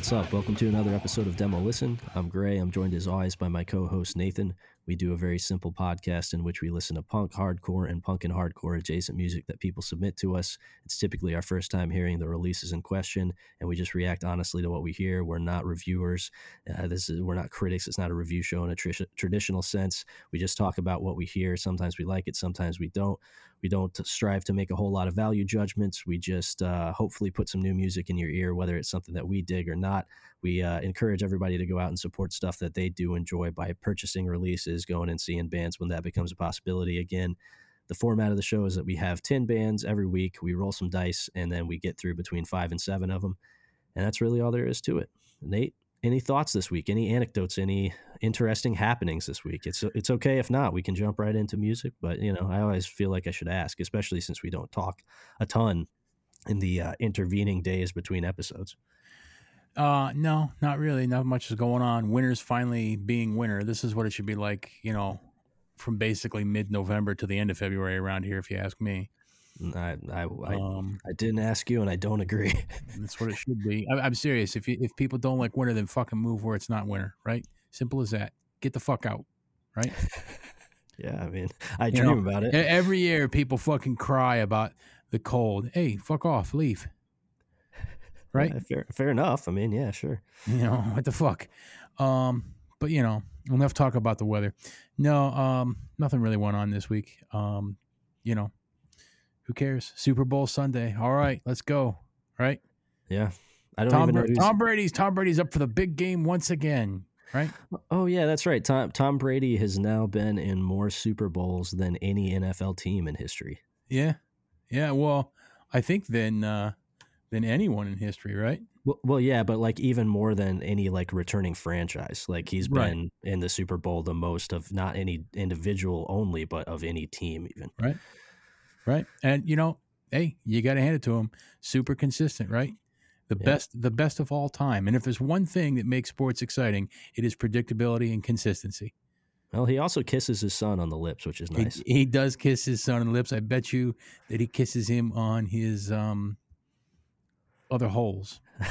What's up? Welcome to another episode of Demo Listen. I'm Gray. I'm joined as always by my co host Nathan. We do a very simple podcast in which we listen to punk, hardcore, and punk and hardcore adjacent music that people submit to us. It's typically our first time hearing the releases in question, and we just react honestly to what we hear. We're not reviewers. Uh, this is we're not critics. It's not a review show in a tr- traditional sense. We just talk about what we hear. Sometimes we like it, sometimes we don't. We don't strive to make a whole lot of value judgments. We just uh, hopefully put some new music in your ear, whether it's something that we dig or not. We uh, encourage everybody to go out and support stuff that they do enjoy by purchasing releases, going and seeing bands when that becomes a possibility again. The format of the show is that we have 10 bands every week. We roll some dice and then we get through between five and seven of them. And that's really all there is to it. Nate, any thoughts this week? Any anecdotes? Any interesting happenings this week? It's it's okay if not. We can jump right into music, but you know, I always feel like I should ask, especially since we don't talk a ton in the uh, intervening days between episodes. Uh, no, not really. Not much is going on. Winter's finally being winter. This is what it should be like, you know, from basically mid-November to the end of February around here, if you ask me. I I, I, um, I didn't ask you, and I don't agree. that's what it should be. I, am serious. If you, if people don't like winter, then fucking move where it's not winter. Right? Simple as that. Get the fuck out. Right? yeah. I mean, I you dream know, about it every year. People fucking cry about the cold. Hey, fuck off. Leave right? Yeah, fair, fair enough. I mean, yeah, sure. You know what the fuck. Um, but you know, enough talk about the weather. No, um, nothing really went on this week. Um, you know, who cares? Super Bowl Sunday. All right, let's go. Right? Yeah. I don't Tom, even know. Tom Brady's Tom Brady's up for the big game once again. Right? Oh yeah, that's right. Tom Tom Brady has now been in more Super Bowls than any NFL team in history. Yeah. Yeah. Well, I think then uh, than anyone in history, right? Well, well, yeah, but like even more than any like returning franchise. Like he's been in the Super Bowl the most of not any individual only, but of any team even. Right. Right. And you know, hey, you got to hand it to him. Super consistent, right? The yeah. best, the best of all time. And if there's one thing that makes sports exciting, it is predictability and consistency. Well, he also kisses his son on the lips, which is nice. He, he does kiss his son on the lips. I bet you that he kisses him on his um, other holes.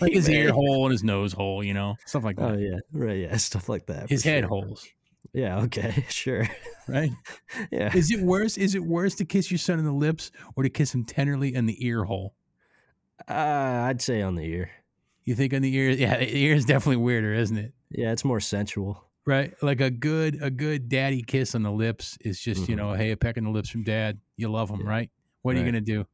like his ear hole and his nose hole, you know, stuff like that. Oh yeah, right, yeah, stuff like that. His head sure. holes. Yeah, okay, sure. Right? yeah. Is it worse? Is it worse to kiss your son in the lips or to kiss him tenderly in the ear hole? Uh, I'd say on the ear. You think on the ear? Yeah, the ear is definitely weirder, isn't it? Yeah, it's more sensual. Right, like a good a good daddy kiss on the lips is just mm-hmm. you know, hey, a peck on the lips from dad. You love him, yeah. right? What right. are you gonna do?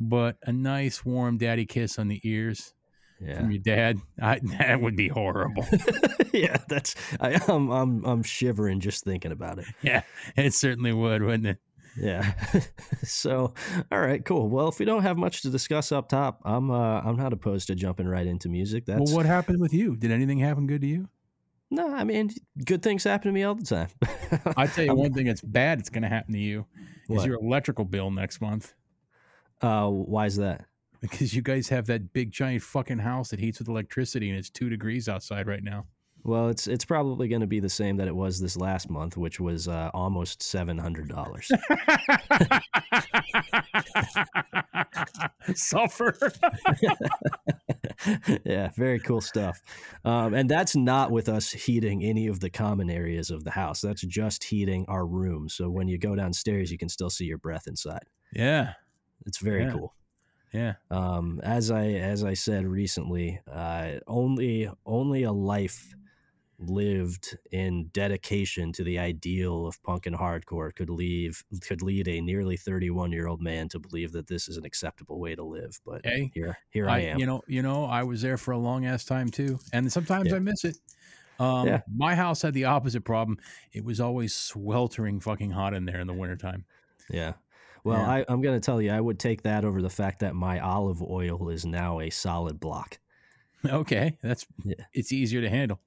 But a nice warm daddy kiss on the ears yeah. from your dad, I, that would be horrible. yeah, that's I, I'm I'm I'm shivering just thinking about it. Yeah, it certainly would, wouldn't it? Yeah. so, all right, cool. Well, if we don't have much to discuss up top, I'm uh, I'm not opposed to jumping right into music. That's well. What happened with you? Did anything happen good to you? No, I mean, good things happen to me all the time. I tell you one thing that's bad. It's going to happen to you what? is your electrical bill next month. Uh, why is that? Because you guys have that big giant fucking house that heats with electricity, and it's two degrees outside right now. Well, it's it's probably going to be the same that it was this last month, which was uh, almost seven hundred dollars. Suffer. yeah, very cool stuff. Um, and that's not with us heating any of the common areas of the house. That's just heating our room. So when you go downstairs, you can still see your breath inside. Yeah, it's very yeah. cool. Yeah. Um, as I as I said recently, uh, only only a life lived in dedication to the ideal of punk and hardcore could leave could lead a nearly 31 year old man to believe that this is an acceptable way to live but hey, here here I, I, am you know you know I was there for a long ass time too and sometimes yeah. I miss it um, yeah. my house had the opposite problem it was always sweltering fucking hot in there in the wintertime yeah well yeah. I, I'm gonna tell you I would take that over the fact that my olive oil is now a solid block okay that's yeah. it's easier to handle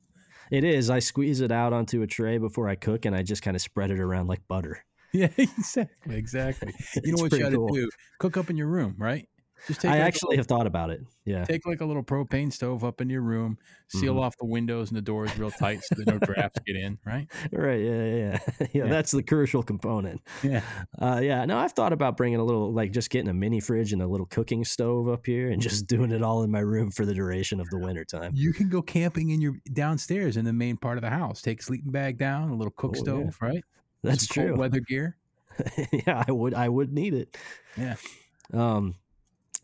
it is. I squeeze it out onto a tray before I cook, and I just kind of spread it around like butter. Yeah, exactly, exactly. You know what you got to cool. do? Cook up in your room, right? Just take I like actually little, have thought about it. Yeah. Take like a little propane stove up in your room, seal mm-hmm. off the windows and the doors real tight so that no drafts get in, right? Right. Yeah, yeah, yeah. yeah. That's the crucial component. Yeah. Uh, yeah. No, I've thought about bringing a little, like just getting a mini fridge and a little cooking stove up here and just doing it all in my room for the duration of the winter time. You can go camping in your downstairs in the main part of the house. Take a sleeping bag down, a little cook oh, stove, yeah. right? That's Some true. weather gear. yeah, I would. I would need it. Yeah. Um.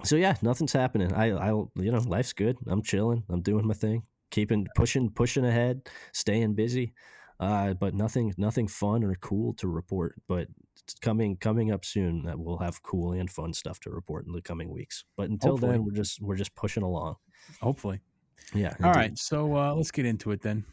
So yeah, nothing's happening. I, I, you know, life's good. I'm chilling. I'm doing my thing, keeping pushing, pushing ahead, staying busy. Uh, but nothing, nothing fun or cool to report. But coming, coming up soon, that we'll have cool and fun stuff to report in the coming weeks. But until Hopefully. then, we're just, we're just pushing along. Hopefully. Yeah. All indeed. right. So uh, let's get into it then.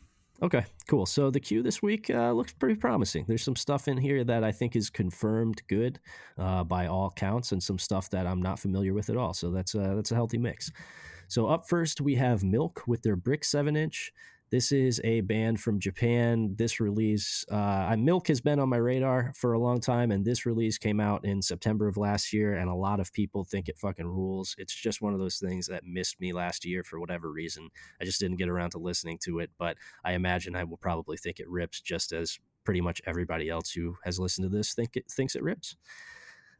Okay, cool. So the queue this week uh, looks pretty promising. There's some stuff in here that I think is confirmed good uh, by all counts, and some stuff that I'm not familiar with at all. So that's a, that's a healthy mix. So up first we have Milk with their Brick Seven Inch. This is a band from Japan. This release, uh, Milk has been on my radar for a long time, and this release came out in September of last year, and a lot of people think it fucking rules. It's just one of those things that missed me last year for whatever reason. I just didn't get around to listening to it, but I imagine I will probably think it rips just as pretty much everybody else who has listened to this think it thinks it rips.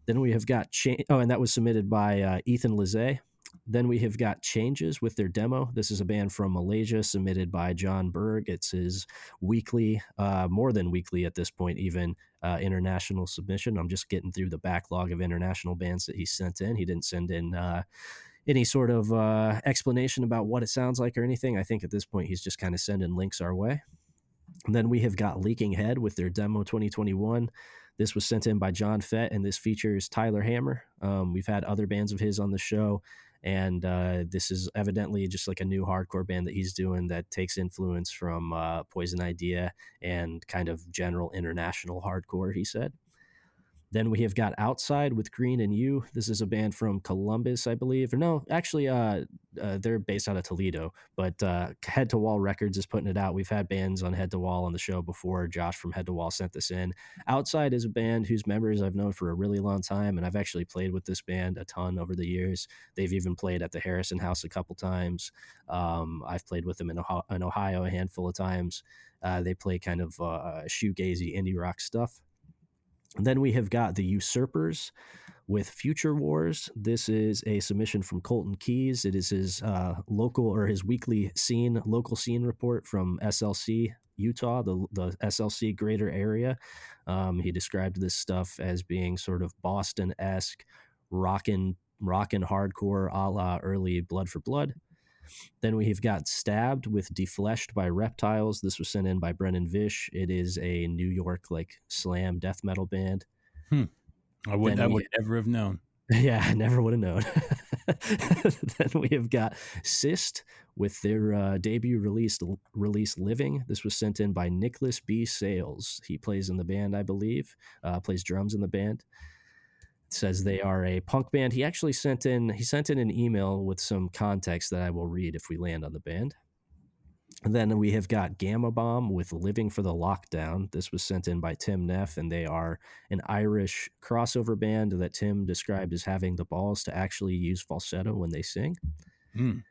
Then we have got cha- oh, and that was submitted by uh, Ethan Lizay. Then we have got Changes with their demo. This is a band from Malaysia submitted by John Berg. It's his weekly, uh, more than weekly at this point, even uh, international submission. I'm just getting through the backlog of international bands that he sent in. He didn't send in uh, any sort of uh, explanation about what it sounds like or anything. I think at this point he's just kind of sending links our way. And then we have got Leaking Head with their demo 2021. This was sent in by John Fett, and this features Tyler Hammer. Um, we've had other bands of his on the show and uh, this is evidently just like a new hardcore band that he's doing that takes influence from uh, Poison Idea and kind of general international hardcore. He said. Then we have got Outside with Green and You. This is a band from Columbus, I believe. Or no, actually, uh, uh, they're based out of Toledo, but uh, Head to Wall Records is putting it out. We've had bands on Head to Wall on the show before. Josh from Head to Wall sent this in. Outside is a band whose members I've known for a really long time, and I've actually played with this band a ton over the years. They've even played at the Harrison House a couple times. Um, I've played with them in Ohio, in Ohio a handful of times. Uh, they play kind of uh, shoegazy indie rock stuff. Then we have got the Usurpers with Future Wars. This is a submission from Colton Keys. It is his uh, local or his weekly scene, local scene report from SLC Utah, the, the SLC greater area. Um, he described this stuff as being sort of Boston esque, rockin' rockin' hardcore a la early Blood for Blood. Then we have got Stabbed with Defleshed by Reptiles. This was sent in by Brennan Vish. It is a New York like slam death metal band. Hmm. I would I would never have known. Yeah, I never would have known. then we have got Cyst with their uh, debut release, release Living. This was sent in by Nicholas B. Sales. He plays in the band, I believe, uh, plays drums in the band says they are a punk band. He actually sent in he sent in an email with some context that I will read if we land on the band. And then we have got Gama Bomb with Living for the Lockdown. This was sent in by Tim Neff, and they are an Irish crossover band that Tim described as having the balls to actually use falsetto when they sing. Mm.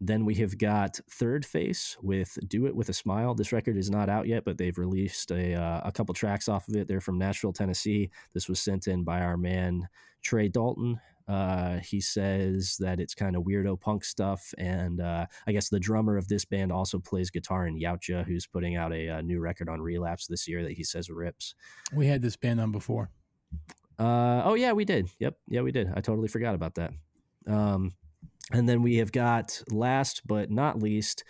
Then we have got Third Face with "Do It with a Smile." This record is not out yet, but they've released a uh, a couple tracks off of it. They're from Nashville, Tennessee. This was sent in by our man Trey Dalton. Uh, he says that it's kind of weirdo punk stuff, and uh, I guess the drummer of this band also plays guitar in Yautja, who's putting out a, a, new record on Relapse this year that he says rips. We had this band on before. Uh, oh yeah, we did. Yep, yeah, we did. I totally forgot about that. Um, and then we have got last but not least,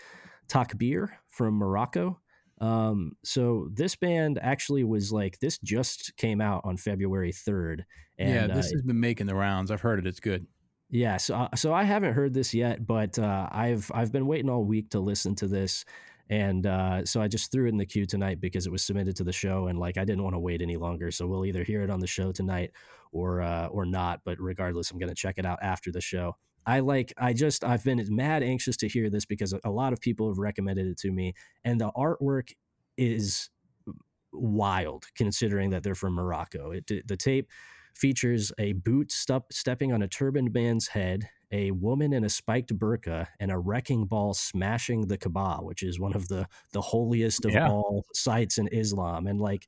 Takbir from Morocco. Um, so this band actually was like this just came out on February third. And, yeah, this uh, has been making the rounds. I've heard it. It's good. Yeah, so uh, so I haven't heard this yet, but uh, I've I've been waiting all week to listen to this, and uh, so I just threw it in the queue tonight because it was submitted to the show, and like I didn't want to wait any longer. So we'll either hear it on the show tonight or uh, or not. But regardless, I'm going to check it out after the show. I like I just I've been mad anxious to hear this because a lot of people have recommended it to me and the artwork is wild considering that they're from Morocco. It the tape features a boot step, stepping on a turbaned man's head, a woman in a spiked burqa, and a wrecking ball smashing the Kaaba, which is one of the the holiest of Yeah. all sites in Islam. And like,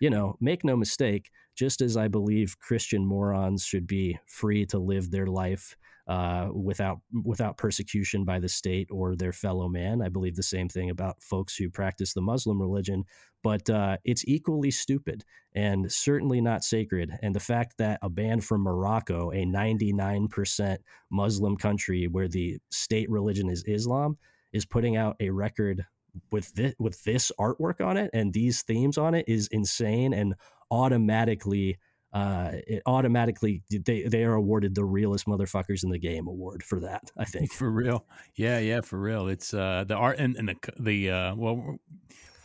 you know, make no mistake, just as I believe Christian morons should be free to live their life uh, without without persecution by the state or their fellow man. I believe the same thing about folks who practice the Muslim religion, but uh, it's equally stupid and certainly not sacred. And the fact that a band from Morocco, a 99% Muslim country where the state religion is Islam, is putting out a record with this, with this artwork on it and these themes on it is insane and automatically uh, it automatically they they are awarded the realest motherfuckers in the game award for that. I think for real. Yeah, yeah, for real. It's uh, the art and, and the the uh, well, we'll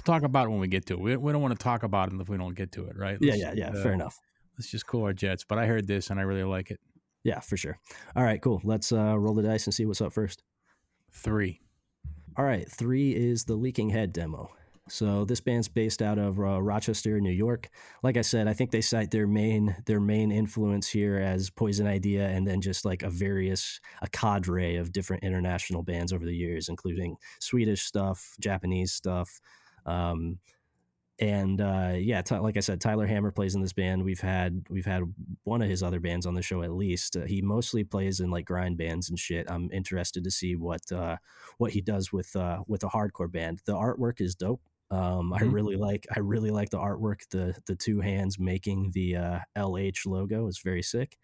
talk about it when we get to it. We, we don't want to talk about it if we don't get to it, right? yeah, Let's yeah, yeah. fair uh, enough. Let's just cool our jets. But I heard this and I really like it. Yeah, for sure. All right, cool. Let's uh, roll the dice and see what's up first. Three. All right, three is the Leaking Head demo. So this band's based out of uh, Rochester, New York. Like I said, I think they cite their main their main influence here as Poison Idea, and then just like a various a cadre of different international bands over the years, including Swedish stuff, Japanese stuff, um, and uh, yeah, Ty- like I said, Tyler Hammer plays in this band. We've had we've had one of his other bands on the show at least. Uh, he mostly plays in like grind bands and shit. I'm interested to see what uh, what he does with uh, with a hardcore band. The artwork is dope. Um, I Mhm. really like I really like the artwork. The the two hands making the uh, LH logo is very sick.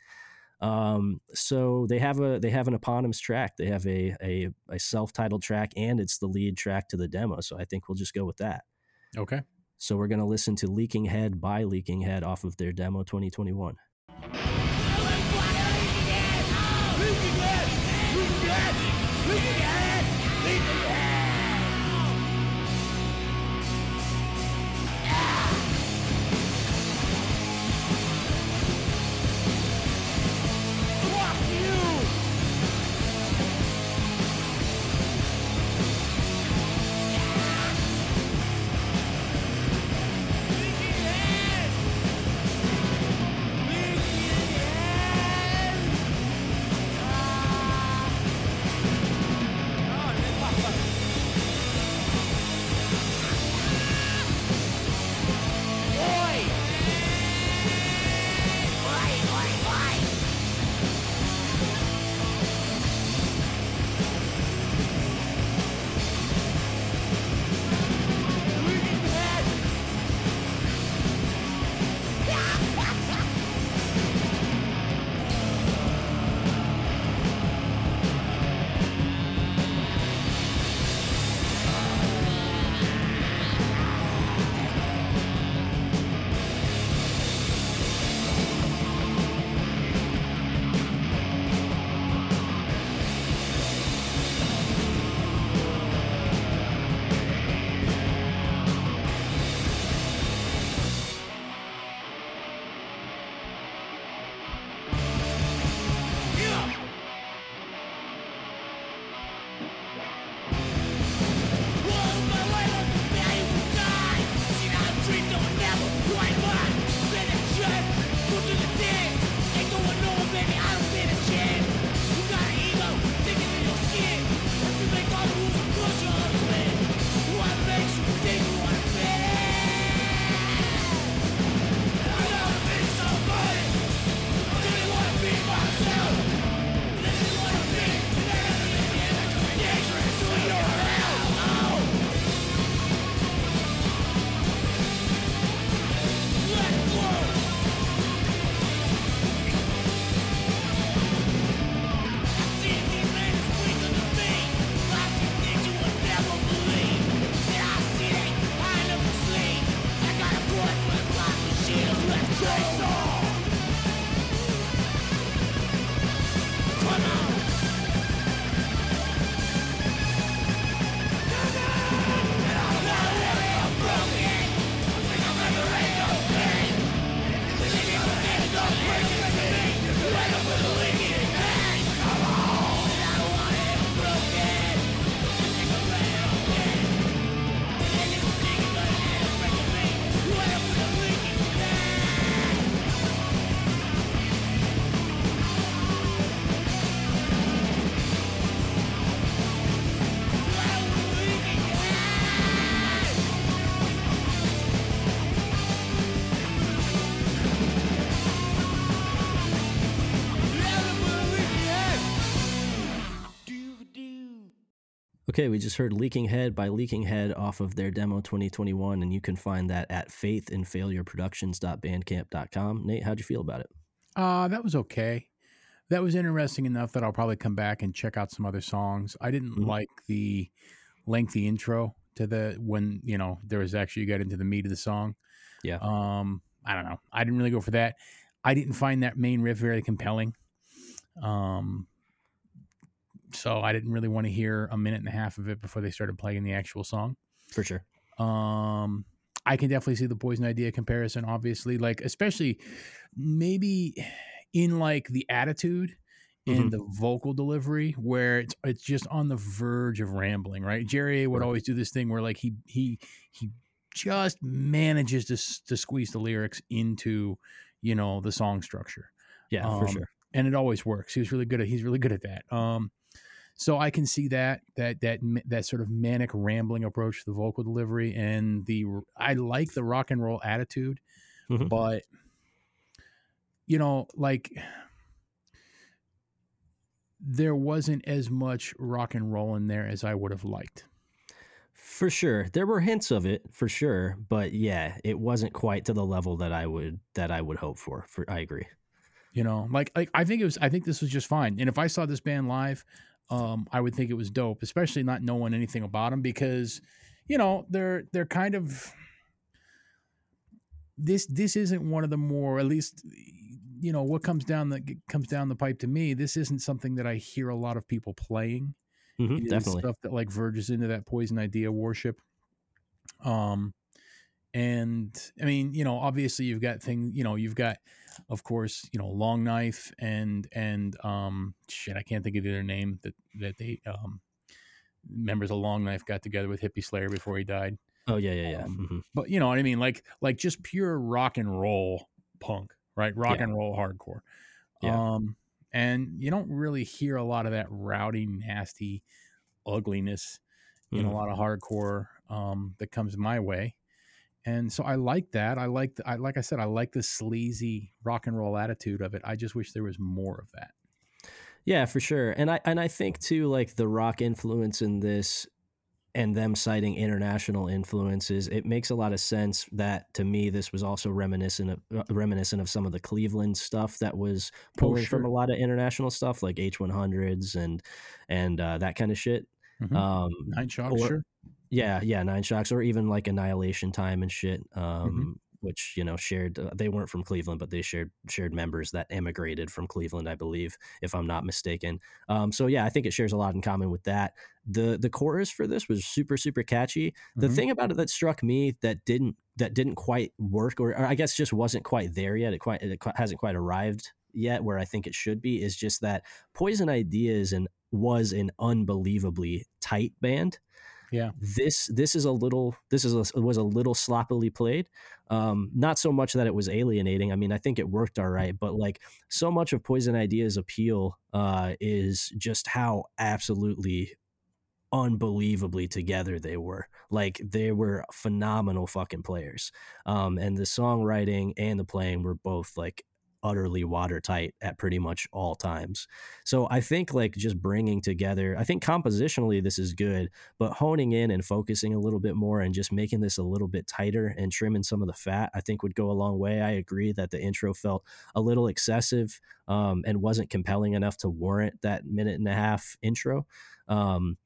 Um, so they have a they have an eponymous track. They have a a, a self titled track, and it's the lead track to the demo. So I think we'll just go with that. Okay. So we're gonna listen to Leaking Head by Leaking Head off of their demo 2021. Okay, we just heard Leaking Head by Leaking Head off of their demo 2021, and you can find that at faithinfailureproductions.bandcamp.com. Nate, how'd you feel about it? Uh, that was okay. That was interesting enough that I'll probably come back and check out some other songs. I didn't Mhm. like the lengthy intro to the when you know there was actually you got into the meat of the song. Yeah. Um, I don't know. I didn't really go for that. I didn't find that main riff very compelling. Um, so I didn't really want to hear a minute and a half of it before they started playing the actual song. For sure. Um, I can definitely see the poison idea comparison. Obviously, like especially maybe in like the attitude and Mhm. the vocal delivery, where it's it's just on the verge of rambling. Right? Jerry A would always do this thing where like he he he just manages to to squeeze the lyrics into you know the song structure Yeah, for Um, sure. and it always works. He was really good at he's really good at that. Um, so I can see that that that that sort of manic rambling approach to the vocal delivery and the I like the rock and roll attitude, Mhm. but you know, like there wasn't as much rock and roll in there as I would have liked. For sure. There were hints of it, for sure, but yeah, it wasn't quite to the level that I would that I would hope for. For I agree. You know, like like I think it was I think this was just fine. And if I saw this band live, um, I would think it was dope, especially not knowing anything about them because, you know, they're they're kind of this this isn't one of the more at least you know what comes down the comes down the pipe to me. This isn't something that I hear a lot of people playing. Mhm, is definitely. stuff that like verges into that poison idea worship. Um, and I mean, you know, obviously you've got things, you know, you've got, of course, you know, Long Knife and and um, shit, I can't think of the other name that that they um members of Long Knife got together with Hippie Slayer before he died. Oh yeah, yeah, yeah. Um, Mhm. But you know what I mean, like like just pure rock and roll punk, right? Rock Yeah. and roll hardcore. Yeah. Um, and you don't really hear a lot of that rowdy, nasty ugliness in a Mhm. lot of hardcore um, that comes my way. And so I like that. I like, the, I like I said, I like the sleazy rock and roll attitude of it. I just wish there was more of that. Yeah, for sure. And I and I think too, like the rock influence in this and them citing international influences, it makes a lot of sense that to me this was also reminiscent of uh, reminiscent of some of the Cleveland stuff that was pulling from sure. a lot of international stuff like H100s and and uh, that kind of shit. Mhm. Um, Nine or- sure. Yeah, yeah, Nine Shocks or even like Annihilation Time and shit. Um, Mm-hmm. which you know shared. Uh, they weren't from Cleveland, but they shared shared members that emigrated from Cleveland, I believe, if I'm not mistaken. Um, so yeah, I think it shares a lot in common with that. the The chorus for this was super super catchy. The Mhm. thing about it that struck me that didn't that didn't quite work, or, or I guess just wasn't quite there yet. It quite it hasn't quite arrived yet where I think it should be. Is just that Poison Ideas and was an unbelievably tight band Yeah. this this is a little this is a, was a little sloppily played. Um not so much that it was alienating. I mean i think it worked all right but like so much of poison ideas appeal uh is just how absolutely unbelievably together they were. Like they were phenomenal fucking players. Um and the songwriting and the playing were both like utterly watertight at pretty much all times. So i think like just bringing together i think compositionally this is good but honing in and focusing a little bit more and just making this a little bit tighter and trimming some of the fat i think would go a long way. I agree that the intro felt a little excessive um, and wasn't compelling enough to warrant that minute and a half intro um,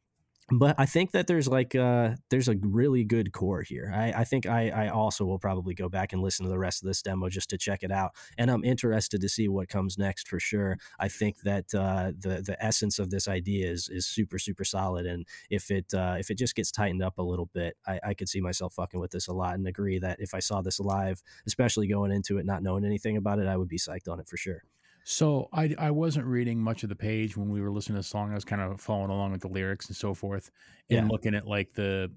but I think that there's like uh there's a really good core here. I, I think I, I also will probably go back and listen to the rest of this demo just to check it out. And I'm interested to see what comes next for sure. I think that uh, the the essence of this idea is is super super solid. And if it uh, if it just gets tightened up a little bit, I, I could see myself fucking with this a lot and agree that if I saw this live, especially going into it not knowing anything about it, I would be psyched on it for sure. So I I wasn't reading much of the page when we were listening to the song. I was kind of following along with the lyrics and so forth, and Yeah. looking at like the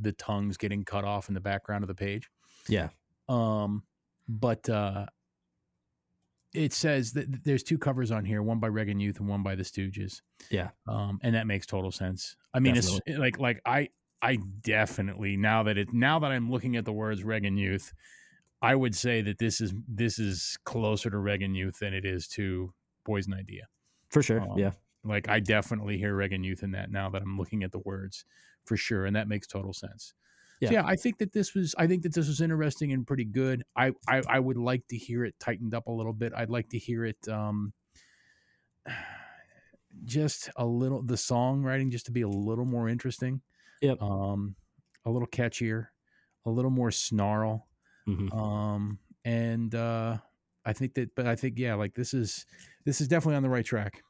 the tongues getting cut off in the background of the page. Yeah. Um, but uh, it says that there's two covers on here, one by Reagan Youth and one by the Stooges. Yeah. Um, and that makes total sense. I mean, it's like like I I definitely now that it now that I'm looking at the words Reagan Youth, I would say that this is this is closer to Reagan Youth than it is to Poison Idea. For sure. Um, yeah. like I definitely hear Reagan Youth in that now that I'm looking at the words for sure, and that makes total sense. Yeah. So yeah, I think that this was I think that this was interesting and pretty good. I, I I would like to hear it tightened up a little bit. I'd like to hear it um just a little the songwriting just to be a little more interesting. Yep. Um a little catchier, a little more snarl. Mm-hmm. Um and uh I think that but I think yeah, like this is this is definitely on the right track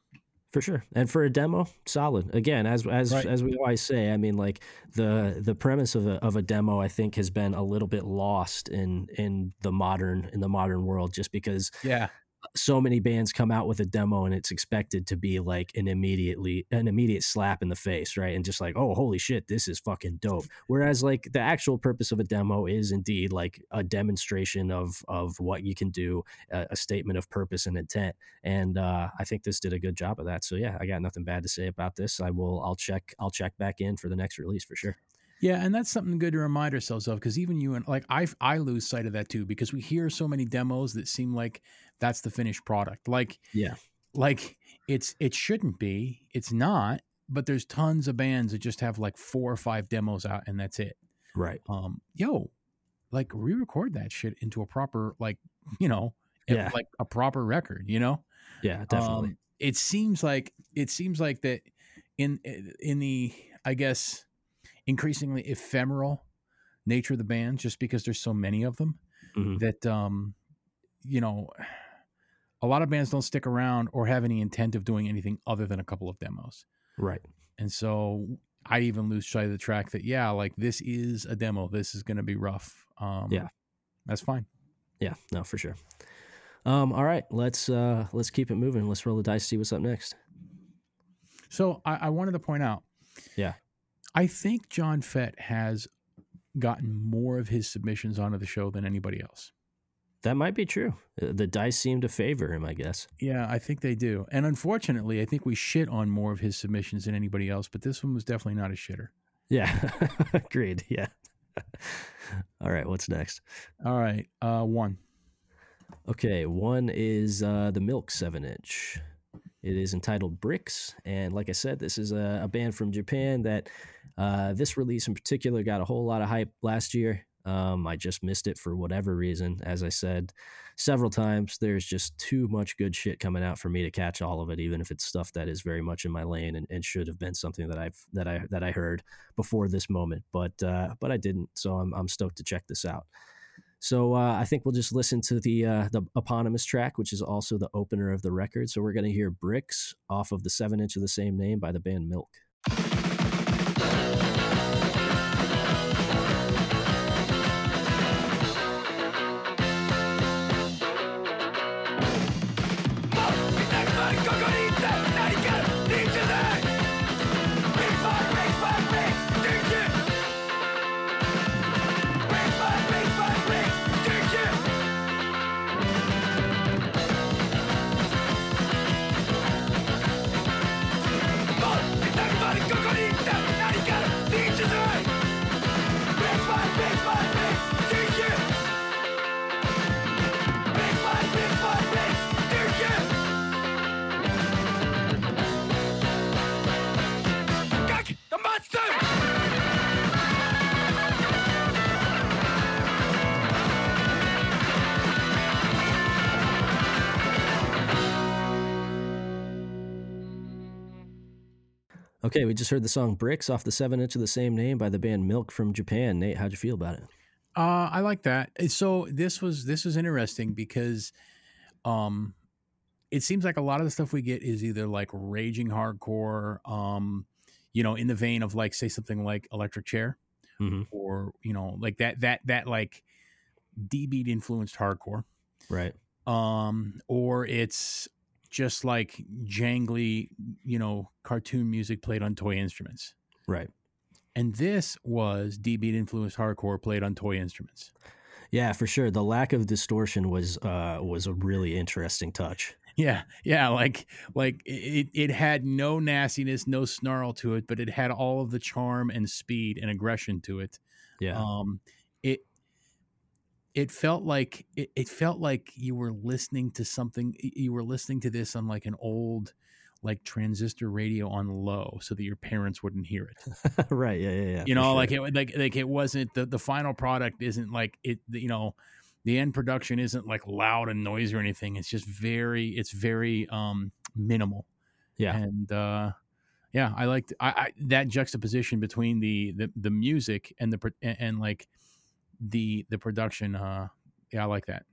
for sure and for a demo solid again as as right. as we always say i mean like the the premise of a, of a demo i think has been a little bit lost in in the modern in the modern world just because yeah so many bands come out with a demo and it's expected to be like an immediately an immediate slap in the face right? And just like oh holy shit this is fucking dope. Whereas like the actual purpose of a demo is indeed like a demonstration of of what you can do a, a statement of purpose and intent. And uh, i think this did a good job of that. So yeah i got nothing bad to say about this. I will i'll check i'll check back in for the next release for sure. Yeah, and that's something good to remind ourselves of because even you and like I I lose sight of that too because we hear so many demos that seem like that's the finished product. Like yeah, like it's it shouldn't be. It's not. But there's tons of bands that just have like four or five demos out and that's it. Right. Um. Yo, like re-record that shit into a proper like you know yeah. like a proper record. You know. Yeah, definitely. Um, it seems like it seems like that in in the I guess increasingly ephemeral nature of the band just because there's so many of them mm-hmm. that um you know a lot of bands don't stick around or have any intent of doing anything other than a couple of demos. Right. And so i even lose sight of the track that yeah like this is a demo. This is going to be rough. Um yeah. that's fine. Yeah no for sure. Um all right let's uh let's keep it moving. Let's roll the dice see what's up next. So i, I wanted to point out yeah. I think John Fett has gotten more of his submissions onto the show than anybody else. That might be true. Uh, the dice seem to favor him, I guess. Yeah, I think they do. And unfortunately, I think we shit on more of his submissions than anybody else, but this one was definitely not a shitter. Yeah, agreed. Yeah. All right, what's next? All right, uh, one. Okay, one is uh, the Milk 7 inch. It is entitled Bricks. And like I said, this is a, a band from Japan that uh, this release in particular got a whole lot of hype last year. Um, I just missed it for whatever reason. As I said several times, there's just too much good shit coming out for me to catch all of it, even if it's stuff that is very much in my lane and, and should have been something that I've that I that I heard before this moment. But uh, but I didn't, so I'm I'm stoked to check this out. So uh, I think we'll just listen to the uh, the eponymous track, which is also the opener of the record. So we're going to hear "Bricks" off of the seven inch of the same name by the band Milk. Okay, we just heard the song Bricks off the seven inch of the same name by the band Milk from Japan. Nate, how'd you feel about it? Uh, I like that. So this was this was interesting because um it seems like a lot of the stuff we get is either like raging hardcore, um, you know, in the vein of like say something like Electric Chair, mm-hmm. or you know, like that that that like D beat influenced hardcore, right? Um, or it's just like jangly, you know, cartoon music played on toy instruments. Right. And this was D beat influenced hardcore played on toy instruments. Yeah, for sure. The lack of distortion was uh was a really interesting touch. Yeah, yeah, like like it it had no nastiness, no snarl to it, but it had all of the charm and speed and aggression to it. Yeah. Um it it felt like it, it felt like you were listening to something you were listening to this on like an old like transistor radio on low so that your parents wouldn't hear it. right. Yeah. Yeah. Yeah. You know, sure. like it like like it wasn't the the final product isn't like it. You know, the end production isn't like loud and noisy or anything. It's just very it's very um minimal. Yeah. And uh yeah, I liked I, I that juxtaposition between the the the music and the and, and like the the production. Uh, yeah, I like that.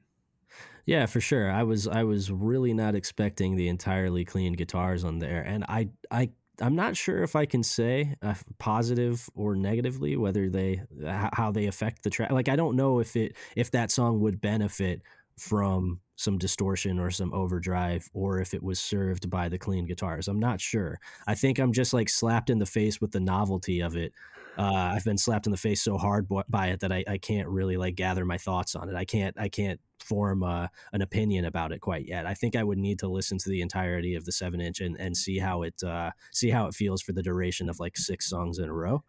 Yeah, for sure. I was I was really not expecting the entirely clean guitars on there, and I I I'm not sure if I can say uh, positive or negatively whether they how they affect the track. Like I don't know if it if that song would benefit from some distortion or some overdrive or if it was served by the clean guitars. I'm not sure. I think I'm just like slapped in the face with the novelty of it uh, I've been slapped in the face so hard by it that I, I can't really like gather my thoughts on it. I can't I can't form uh, an opinion about it quite yet. I think I would need to listen to the entirety of the seven inch and, and see how it uh, see how it feels for the duration of like six songs in a row.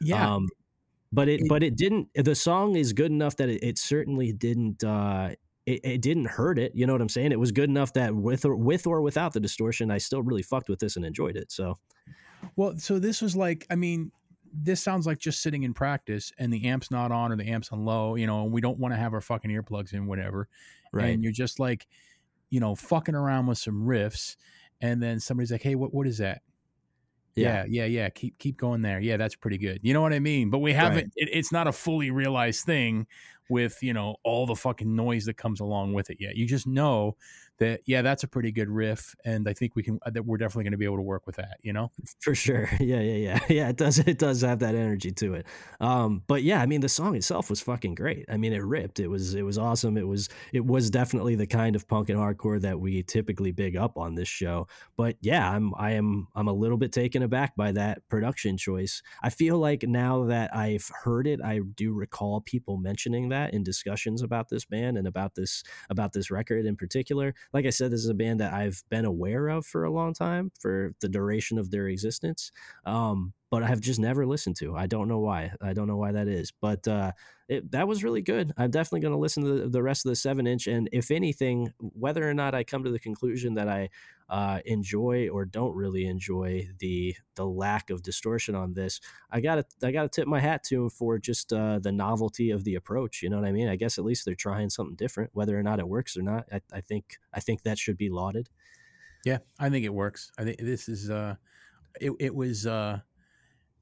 Yeah. Um, but it, it, but it didn't. The song is good enough that it, it certainly didn't. Uh, it, it, didn't hurt it. You know what I'm saying? It was good enough that with or with or without the distortion, I still really fucked with this and enjoyed it. So, well, so this was like, I mean, this sounds like just sitting in practice and the amp's not on or the amp's on low, you know, and we don't want to have our fucking earplugs in, whatever. Right. And you're just like, you know, fucking around with some riffs. And then somebody's like, hey, what, what is that? Yeah. yeah, yeah, yeah. Keep keep going there. Yeah, that's pretty good. You know what I mean? But we haven't. Right. It, it's not a fully realized thing with you know all the fucking noise that comes along with it yet. You just know that yeah, that's a pretty good riff, and I think we can that we're definitely going to be able to work with that. You know, for sure. Yeah, yeah, yeah, yeah. It does. It does have that energy to it. Um, but yeah, I mean, the song itself was fucking great. I mean, it ripped. It was it was awesome. It was it was definitely the kind of punk and hardcore that we typically big up on this show. But yeah, I'm I am I'm a little bit taken aback by that production choice. I feel like now that I've heard it, I do recall people mentioning that in discussions about this band and about this about this record in particular like I said, this is a band that I've been aware of for a long time, for the duration of their existence. Um, but I have just never listened to. I don't know why. I don't know why that is. But uh, it, that was really good. I'm definitely going to listen to the, the, rest of the seven inch. And if anything, whether or not I come to the conclusion that I uh, enjoy or don't really enjoy the the lack of distortion on this, I gotta I gotta tip my hat to them for just uh, the novelty of the approach. You know what I mean? I guess at least they're trying something different. Whether or not it works or not, I, I think I think that should be lauded. Yeah, I think it works. I think this is uh, it it was uh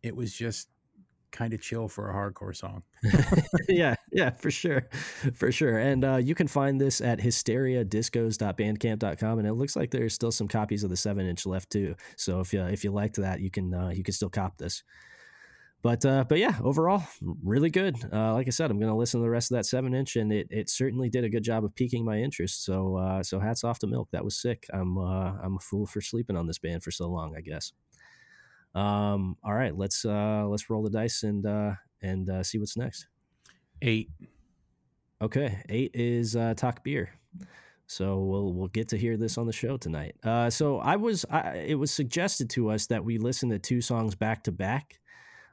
it was just kind of chill for a hardcore song. yeah, yeah, for sure. For sure. And uh, you can find this at hysteriadiscos.bandcamp.com and it looks like there's still some copies of the 7 inch left too. So if you if you liked that, you can uh, you can still cop this. But uh, but yeah, overall, really good. Uh, like I said, I'm going to listen to the rest of that seven inch, and it, it certainly did a good job of piquing my interest. So uh, so hats off to Milk. That was sick. I'm uh, I'm a fool for sleeping on this band for so long. I guess. Um, all right, let's uh, let's roll the dice and uh, and uh, see what's next. Eight. Okay, eight is uh, Takbir. So we'll we'll get to hear this on the show tonight. Uh, so I was I, it was suggested to us that we listen to two songs back to back.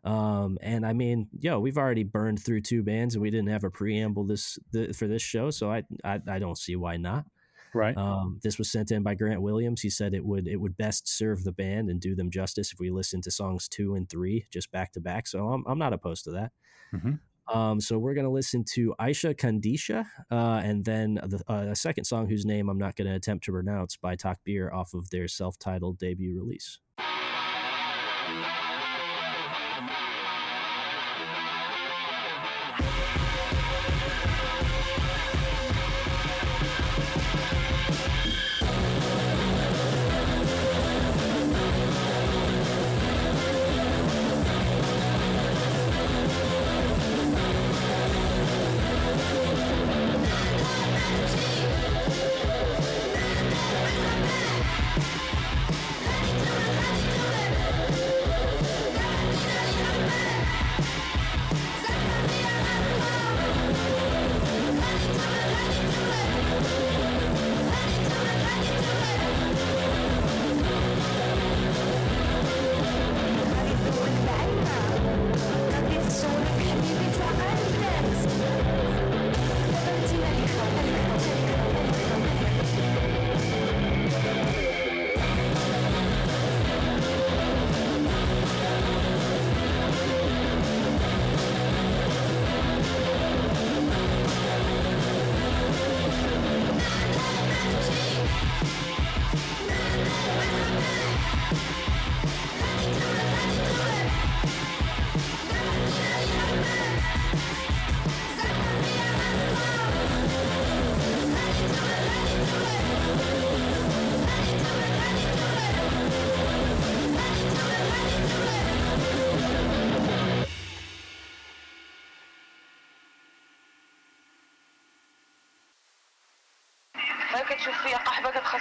Um, and I mean, yo, we've already burned through two bands, and we didn't have a preamble this the, for this show, so I, I I don't see why not. Right. Um, this was sent in by Grant Williams. He said it would it would best serve the band and do them justice if we listen to songs two and three just back to back. So I'm I'm not opposed to that. Mm-hmm. Um, so we're gonna listen to Aisha Kandisha, uh, and then the, uh, a second song whose name I'm not gonna attempt to pronounce by Takbir off of their self-titled debut release.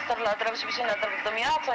Starladra, żeby się nadal do miasta.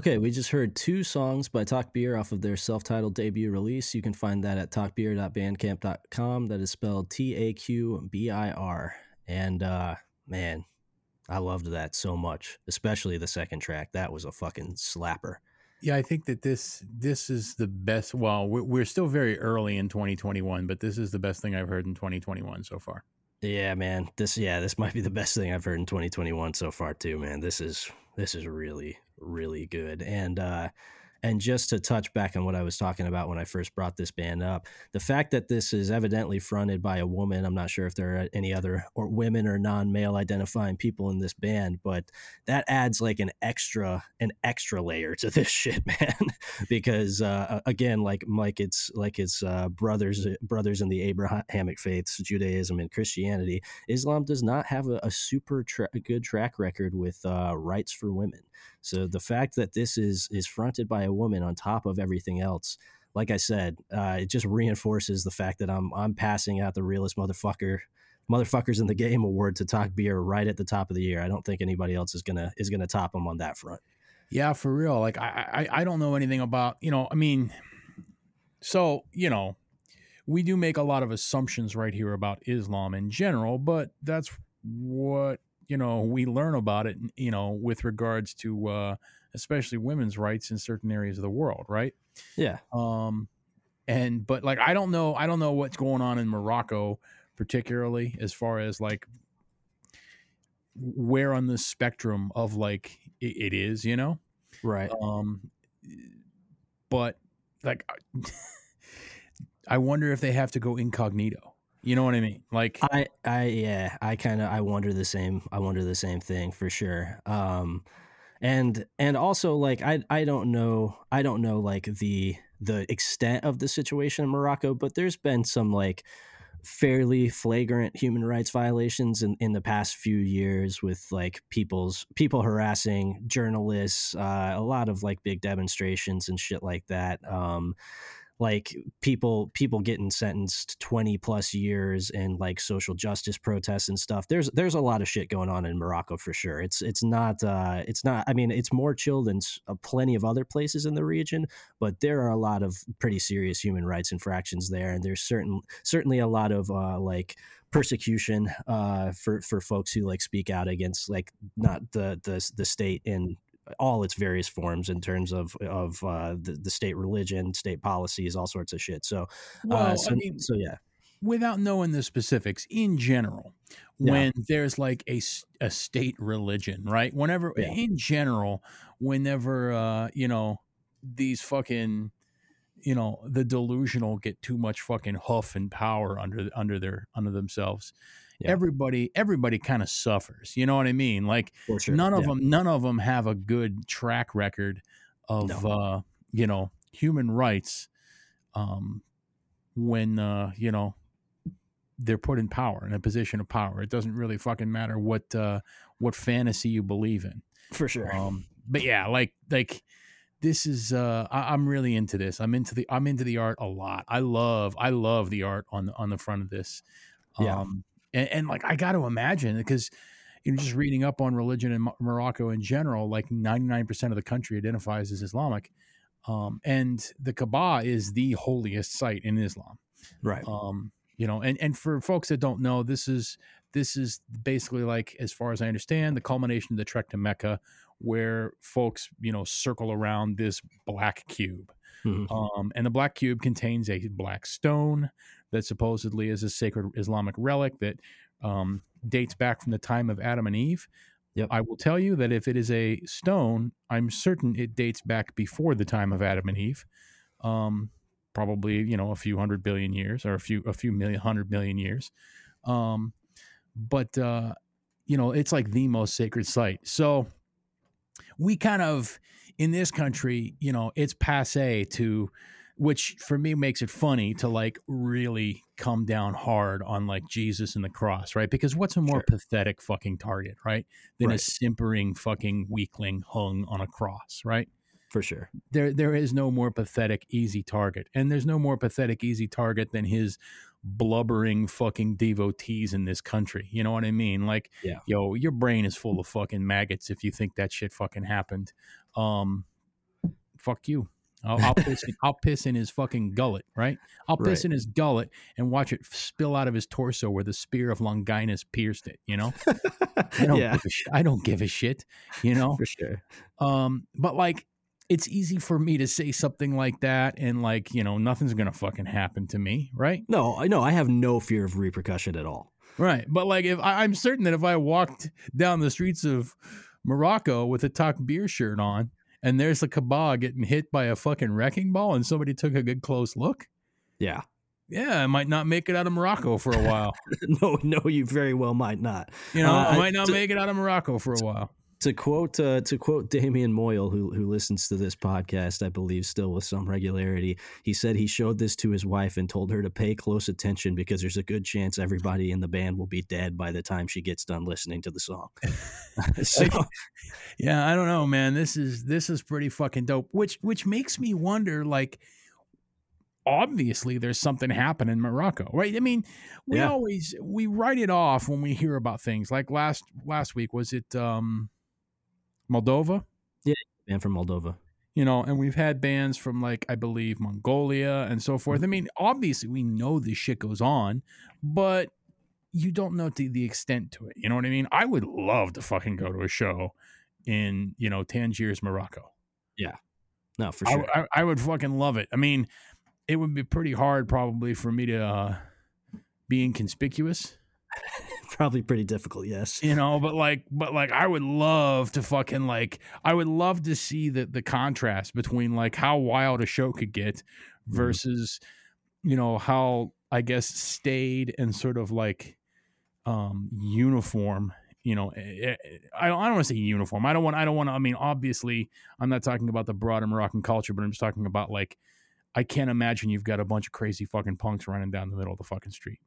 Okay, we just heard two songs by Takbir off of their self titled debut release. You can find that at taqbir.bandcamp.com. That is spelled T A Q B I R. And uh, man, I loved that so much, especially the second track. That was a fucking slapper. Yeah, I think that this this is the best. Well, we're, we're still very early in 2021, but this is the best thing I've heard in 2021 so far. Yeah, man. This yeah, this might be the best thing I've heard in 2021 so far too, man. This is this is really really good. And uh and just to touch back on what I was talking about when I first brought this band up, the fact that this is evidently fronted by a woman, I'm not sure if there are any other or women or non-male identifying people in this band, but that adds like an extra an extra layer to this shit, man. because uh, again, like Mike, it's like it's uh, brothers brothers in the Abrahamic faiths, Judaism and Christianity. Islam does not have a, a super tra- good track record with uh, rights for women. So the fact that this is is fronted by a woman on top of everything else, like I said, uh, it just reinforces the fact that I'm I'm passing out the realest motherfucker motherfuckers in the game award to Takbir right at the top of the year. I don't think anybody else is gonna is gonna top them on that front. Yeah, for real. Like I I, I don't know anything about you know. I mean, so you know, we do make a lot of assumptions right here about Islam in general, but that's what you know we learn about it you know with regards to uh especially women's rights in certain areas of the world right? Yeah. Um and but like i don't know i don't know what's going on in morocco particularly as far as like where on the spectrum of like it, it is you know? Right. Um but like i wonder if they have to go incognito you know what I mean? Like I I yeah, I kind of I wonder the same I wonder the same thing for sure. Um and and also like I I don't know I don't know like the the extent of the situation in Morocco, but there's been some like fairly flagrant human rights violations in, in the past few years with like people's people harassing journalists, uh, a lot of like big demonstrations and shit like that. Um, like people people getting sentenced 20 plus years and like social justice protests and stuff there's there's a lot of shit going on in Morocco for sure. It's it's not uh it's not I mean it's more chill than uh, plenty of other places in the region but there are a lot of pretty serious human rights infractions there and there's certain certainly a lot of uh like persecution uh, for for folks who like speak out against like not the the the state in all its various forms in terms of of uh, the, the state religion, state policies, all sorts of shit. So, uh, well, so, I mean, so yeah. Without knowing the specifics, in general, Yeah. when there's like a, a state religion, right? Whenever, Yeah. in general, whenever, uh, you know, these fucking, you know, the delusional get too much fucking huff and power under under their under themselves. Yeah. Everybody, everybody kind of suffers. You know what I mean? Like sure. none of yeah. them none of them have a good track record of No. uh you know human rights um when uh you know they're put in power in a position of power it doesn't really fucking matter what uh what fantasy you believe in for sure. um but yeah like like this is uh I, i'm really into this i'm into the i'm into the art a lot i love i love the art on the on the front of this Yeah. And, and like i got to imagine because you know just reading up on religion in morocco in general like 99% of the country identifies as islamic um and the kaaba is the holiest site in islam right. um you know and and for folks that don't know this is this is basically like as far as i understand the culmination of the trek to mecca where folks you know circle around this black cube Mhm. um and the black cube contains a black stone that supposedly is a sacred islamic relic that um dates back from the time of adam and eve Yep. i will tell you that if it is a stone i'm certain it dates back before the time of adam and eve um probably you know a few hundred billion years or a few a few million hundred million years um but uh you know it's like the most sacred site so we kind of in this country you know it's passe to which for me makes it funny to like really come down hard on like Jesus and the cross, right? Because what's a more Sure. pathetic fucking target, right? Than a simpering fucking weakling hung on a cross, right? For sure. there there is no more pathetic easy target and there's no more pathetic easy target than his blubbering fucking devotees in this country you know what i mean like Yeah. yo your brain is full of fucking maggots if you think that shit fucking happened um fuck you I'll, I'll piss in, I'll piss in his fucking gullet right i'll piss Right. in his gullet and watch it spill out of his torso where the spear of longinus pierced it you know I don't yeah. give a sh- I don't give a shit you know For sure. um, but like, it's easy for me to say something like that, and like, you know, nothing's gonna fucking happen to me, right? No, I know. I have no fear of repercussion at all. Right. But like, if I, I'm certain that if I walked down the streets of Morocco with a Takbir shirt on, and there's a Kaaba getting hit by a fucking wrecking ball, and somebody took a good close look, Yeah. yeah, I might not make it out of Morocco for a while. no, no, you very well might not. You know, Uh, I might not to- make it out of Morocco for a while. To quote uh, to quote Damian Moyle, who who listens to this podcast, I believe still with some regularity, he said he showed this to his wife and told her to pay close attention because there's a good chance everybody in the band will be dead by the time she gets done listening to the song. so, Yeah, I don't know, man. This is this is pretty fucking dope. Which which makes me wonder, like, obviously there's something happening in Morocco, right? I mean, we Yeah. always we write it off when we hear about things. Like last last week was it um Moldova? man from Moldova. You know, and we've had bands from like I believe Mongolia and so forth. I mean, obviously we know this shit goes on, but you don't know to the extent to it. You know what I mean? I would love to fucking go to a show in, you know, Tangiers, Morocco. Yeah, no, for I, sure. I, I would fucking love it. I mean, it would be pretty hard probably for me to uh, be inconspicuous, Probably pretty difficult. Yes. you know. But like, but like, I would love to fucking like, I would love to see the the contrast between like how wild a show could get Mhm. versus, you know, how I guess stayed and sort of like um uniform you know eh, eh, i don't, I don't want to say uniform i don't want i don't want to i mean obviously i'm not talking about the broader moroccan culture but i'm just talking about like i can't imagine you've got a bunch of crazy fucking punks running down the middle of the fucking street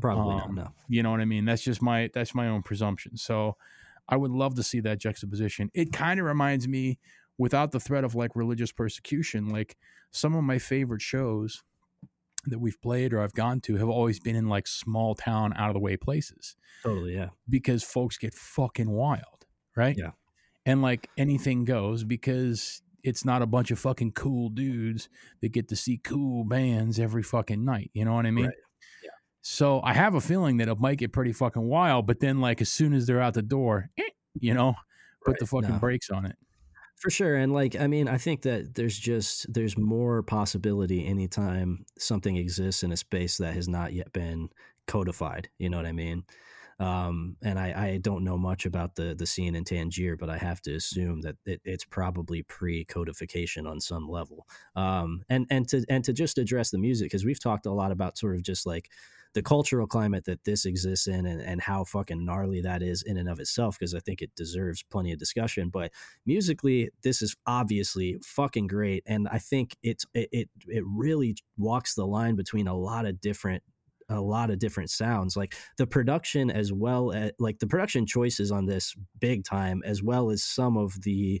Probably Um, not. No. You know what I mean? That's just my that's my own presumption. So I would love to see that juxtaposition. It kind of reminds me, without the threat of like religious persecution, like some of my favorite shows that we've played or I've gone to have always been in like small town, out of the way places Totally. Yeah. because folks get fucking wild, right? Yeah. And like anything goes because it's not a bunch of fucking cool dudes that get to see cool bands every fucking night. You know what I mean? Right. Yeah. So I have a feeling that it might get pretty fucking wild, but then like as soon as they're out the door, eh, you know, put the fucking No. brakes on it. For sure. And like, I mean, I think that there's just, there's more possibility anytime something exists in a space that has not yet been codified. You know what I mean? Um, and I, I don't know much about the, the scene in Tangier, but I have to assume that it, it's probably pre codification on some level. Um, and, and to, and to just address the music, because we've talked a lot about sort of just like, the cultural climate that this exists in and, and how fucking gnarly that is in and of itself because i think it deserves plenty of discussion but musically this is obviously fucking great and i think it's it, it it really walks the line between a lot of different a lot of different sounds like the production as well as like the production choices on this big time as well as some of the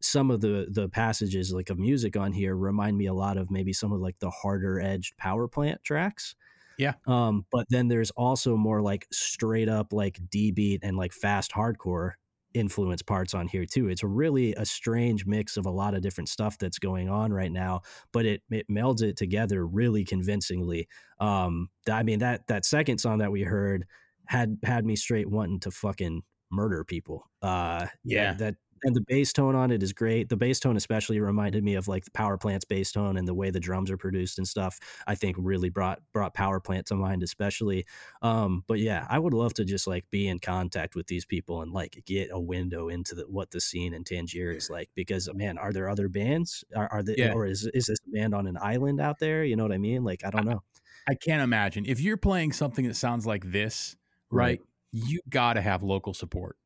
some of the the passages like of music on here remind me a lot of maybe some of like the harder edged power plant tracks Yeah. um but then there's also more like straight up like d beat and like fast hardcore influence parts on here too it's really a strange mix of a lot of different stuff that's going on right now but it it melds it together really convincingly um i mean that that second song that we heard had had me straight wanting to fucking murder people uh Yeah. that, that and the bass tone on it is great the bass tone especially reminded me of like the power plant's bass tone and the way the drums are produced and stuff i think really brought brought power plant to mind especially um but yeah i would love to just like be in contact with these people and like get a window into the, what the scene in tangier is like because man are there other bands are, are they Yeah. or is, is this a band on an island out there you know what i mean like i don't know I can't imagine if you're playing something that sounds like this, right? Right. You got to have local support.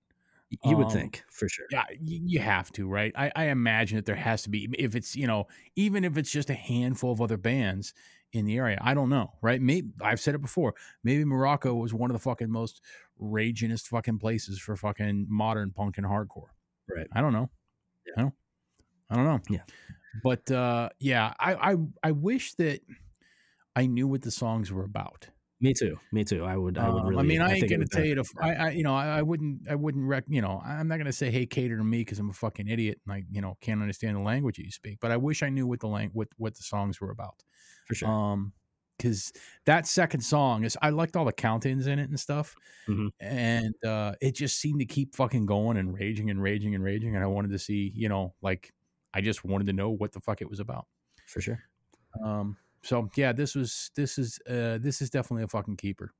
You would Um, think for sure Yeah, you, have to, right? I, I imagine that there has to be, if it's, you know, even if it's just a handful of other bands in the area. I don't know, right? Maybe I've said it before. Maybe Morocco was one of the fucking most ragingest fucking places for fucking modern punk and hardcore. Right. I don't know. Yeah. I don't, I don't know. Yeah. But uh, yeah, I, I I wish that I knew what the songs were about. Me too me too i would i would Um, really I mean, I, ain't think gonna tell you to. I, I, you know, I, I wouldn't. I wouldn't rec. You know, I'm not gonna say, "Hey, cater to me," because I'm a fucking idiot and I, you know, can't understand the language you speak. But I wish I knew what the lang- what what the songs were about. for sure Um, because that second song is, I liked all the count-ins in it and stuff, Mhm. and uh, it just seemed to keep fucking going and raging and raging and raging. And I wanted to see, you know, like I just wanted to know what the fuck it was about. for sure Um, so yeah, this was this is uh this is definitely a fucking keeper.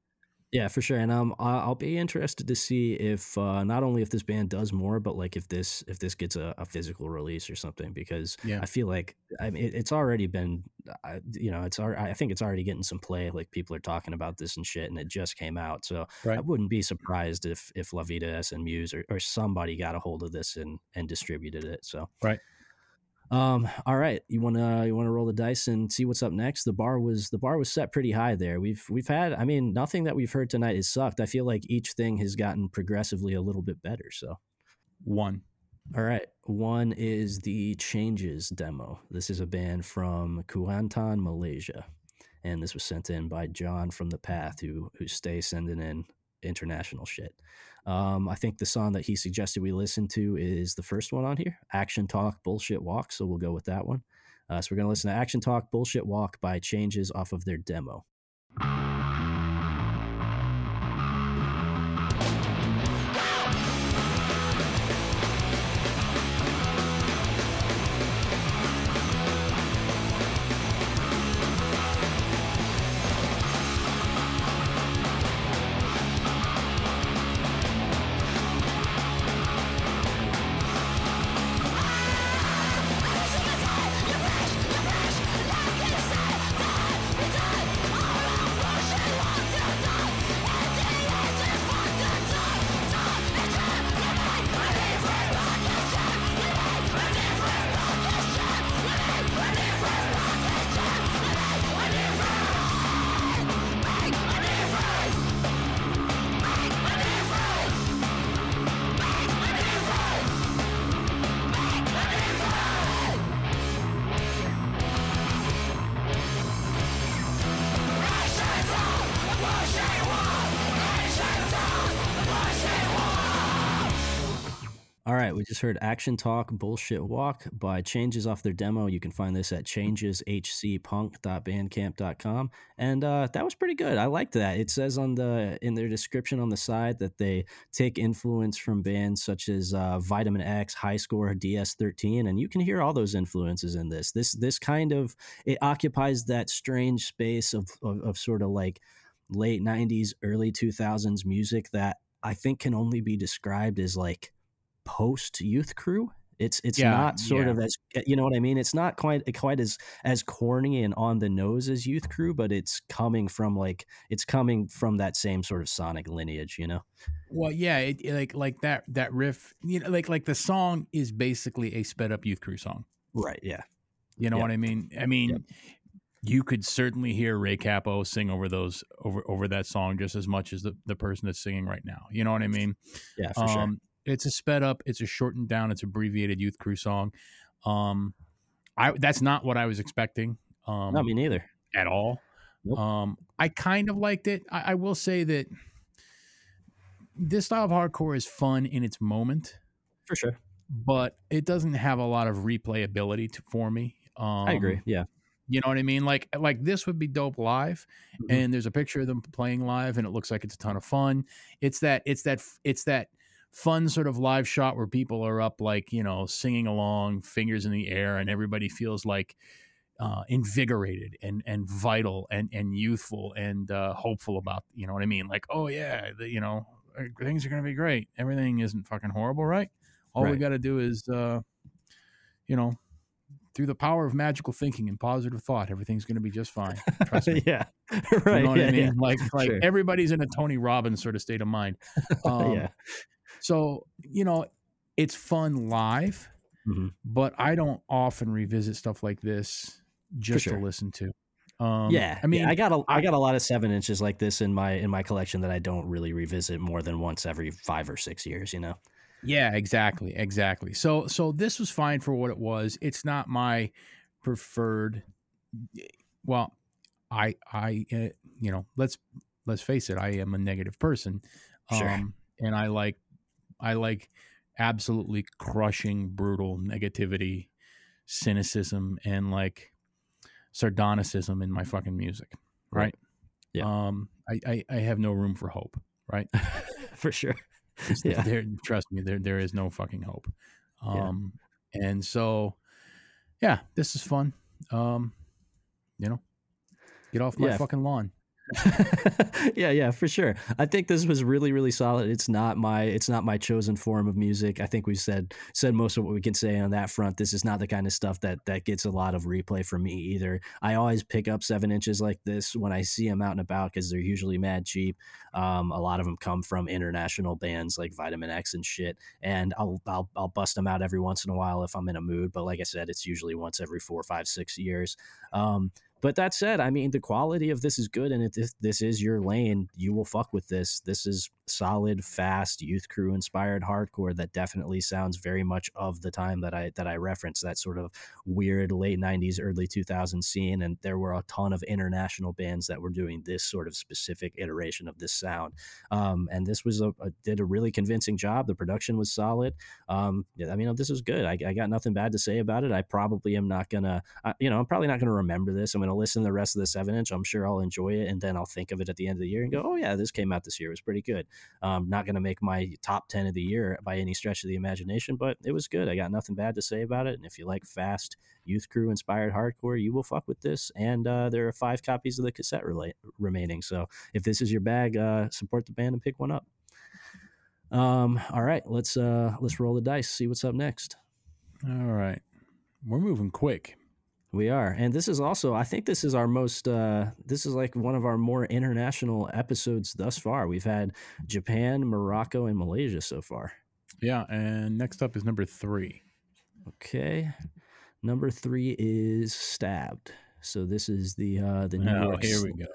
Yeah, for sure. And um, I'll be interested to see if uh, not only if this band does more, but like if this if this gets a, a physical release or something. Because Yeah. I feel like I mean it, it's already been, uh, you know, it's I think it's already getting some play. Like people are talking about this and shit, and it just came out. So I wouldn't be surprised if if La Vida Es Un Mus or, or somebody got a hold of this and and distributed it. So Right. Um. All right. You wanna you wanna roll the dice and see what's up next. The bar was the bar was set pretty high there. We've we've had. I mean, nothing that we've heard tonight has sucked. I feel like each thing has gotten progressively a little bit better. So. One. All right. One is the Changes demo. This is a band from Kuantan, Malaysia. And this was sent in by John from The Path, who who stays sending in international shit. Um, I think the song that he suggested we listen to is the first one on here, Action Talk Bullshit Walk. So we'll go with that one. Uh, so we're going to listen to Action Talk Bullshit Walk by Changes off of their demo. Right, we just heard Action Talk Bullshit Walk by Changes off their demo. You can find this at changeshcpunk.bandcamp.com. And uh, that was pretty good. I liked that. It says on the in their description on the side that they take influence from bands such as uh, Vitamin X, High Score, DS13, and you can hear all those influences in this. This this kind of it occupies that strange space of, of, of sort of like late 90s, early 2000s music that I think can only be described as like post youth crew. It's it's Yeah, not sort yeah. of as eh, you know what I mean. It's not quite eh, quite as as corny and on the nose as youth crew, but it's coming from like it's coming from that same sort of sonic lineage. You know. Well, yeah, it, it- like like that that riff, you know, like like the song is basically a sped up Youth Crew song. Right. Yeah. You know Yep. what I mean? I mean, Yep. you could certainly hear Ray Cappo sing over those over over that song just as much as the, the person that's singing right now. You know what I mean? Yeah. For sure. Um, Um, it's a sped up, it's a shortened down, it's abbreviated Youth Crew song. Um, I that's not what I was expecting. Um, No, me neither. at all. Nope. Um, I kind of liked it. I, I will say that this style of hardcore is fun in its moment, For sure. but it doesn't have a lot of replayability to, for me. Um, I agree. Yeah. You know what I mean? Like like this would be dope live, Mhm. and there's a picture of them playing live, and it looks like it's a ton of fun. It's that it's that it's that fun sort of live shot where people are up like you know singing along, fingers in the air, and everybody feels like uh, invigorated and and vital and and youthful and uh, hopeful about you know what I mean? Like oh yeah, the, you know uh, things are gonna be great. Everything isn't fucking horrible, right? All we got to do is uh, you know through the power of magical thinking and positive thought, everything's going to be just fine. Trust me. yeah. You right. know what yeah, I mean? yeah. Like, like Sure. everybody's in a Tony Robbins sort of state of mind. Um, yeah. So, you know, it's fun live, Mhm. but I don't often revisit stuff like this just sure. to listen to. Um, yeah, I mean, yeah, I got a I got a lot of seven inches like this in my in my collection that I don't really revisit more than once every five or six years. You know, Yeah, exactly, exactly. So so this was fine for what it was. It's not my preferred. Well, I I uh, you know let's let's face it. I am a negative person, Sure. um, and I like I like absolutely crushing, brutal negativity, cynicism, and like sardonicism in my fucking music. Right. Right. Yeah. Um. I, I I have no room for hope. Right. for sure. Yeah. there, trust me, there there is no fucking hope. Yeah. Um, and so, yeah, this is fun. Um, you know, get off my Yeah. fucking lawn. yeah, yeah, for sure. I think this was really, really solid. It's not my, it's not my chosen form of music. I think we said said most of what we can say on that front. This is not the kind of stuff that that gets a lot of replay from me either. I always pick up seven inches like this when I see them out and about because they're usually mad cheap. Um, a lot of them come from international bands like Vitamin X and shit, and I'll I'll I'll bust them out every once in a while if I'm in a mood. But like I said, it's usually once every four, five, six years. Um, but that said, I mean, the quality of this is good, and if this, is your lane, you will fuck with this. This is solid, fast, youth crew inspired hardcore that definitely sounds very much of the time that I that I referenced. That sort of weird late '90s, early 2000s scene, and there were a ton of international bands that were doing this sort of specific iteration of this sound. Um, and this was a, a did a really convincing job. The production was solid. Um, I mean, this was good. I, I got nothing bad to say about it. I probably am not gonna, you know, I'm probably not gonna remember this. I'm gonna listen to the rest of the seven inch. I'm sure I'll enjoy it, and then I'll think of it at the end of the year and go, oh yeah, this came out this year. It was pretty good. Um, not gonna make my top ten of the year by any stretch of the imagination, but it was good. I got nothing bad to say about it. And if you like fast youth crew inspired hardcore, you will fuck with this. And uh, there are five copies of the cassette rela- remaining. So if this is your bag, uh, support the band and pick one up. Um, all right, let's uh let's roll the dice, see what's up next. All right, we're moving quick. We are. And this is also I think this is our most uh this is like one of our more international episodes thus far. We've had Japan, Morocco, and Malaysia so far. Yeah, and next up is number three. Okay. Number three is stabbed. So this is the uh the New Oh, York here we go.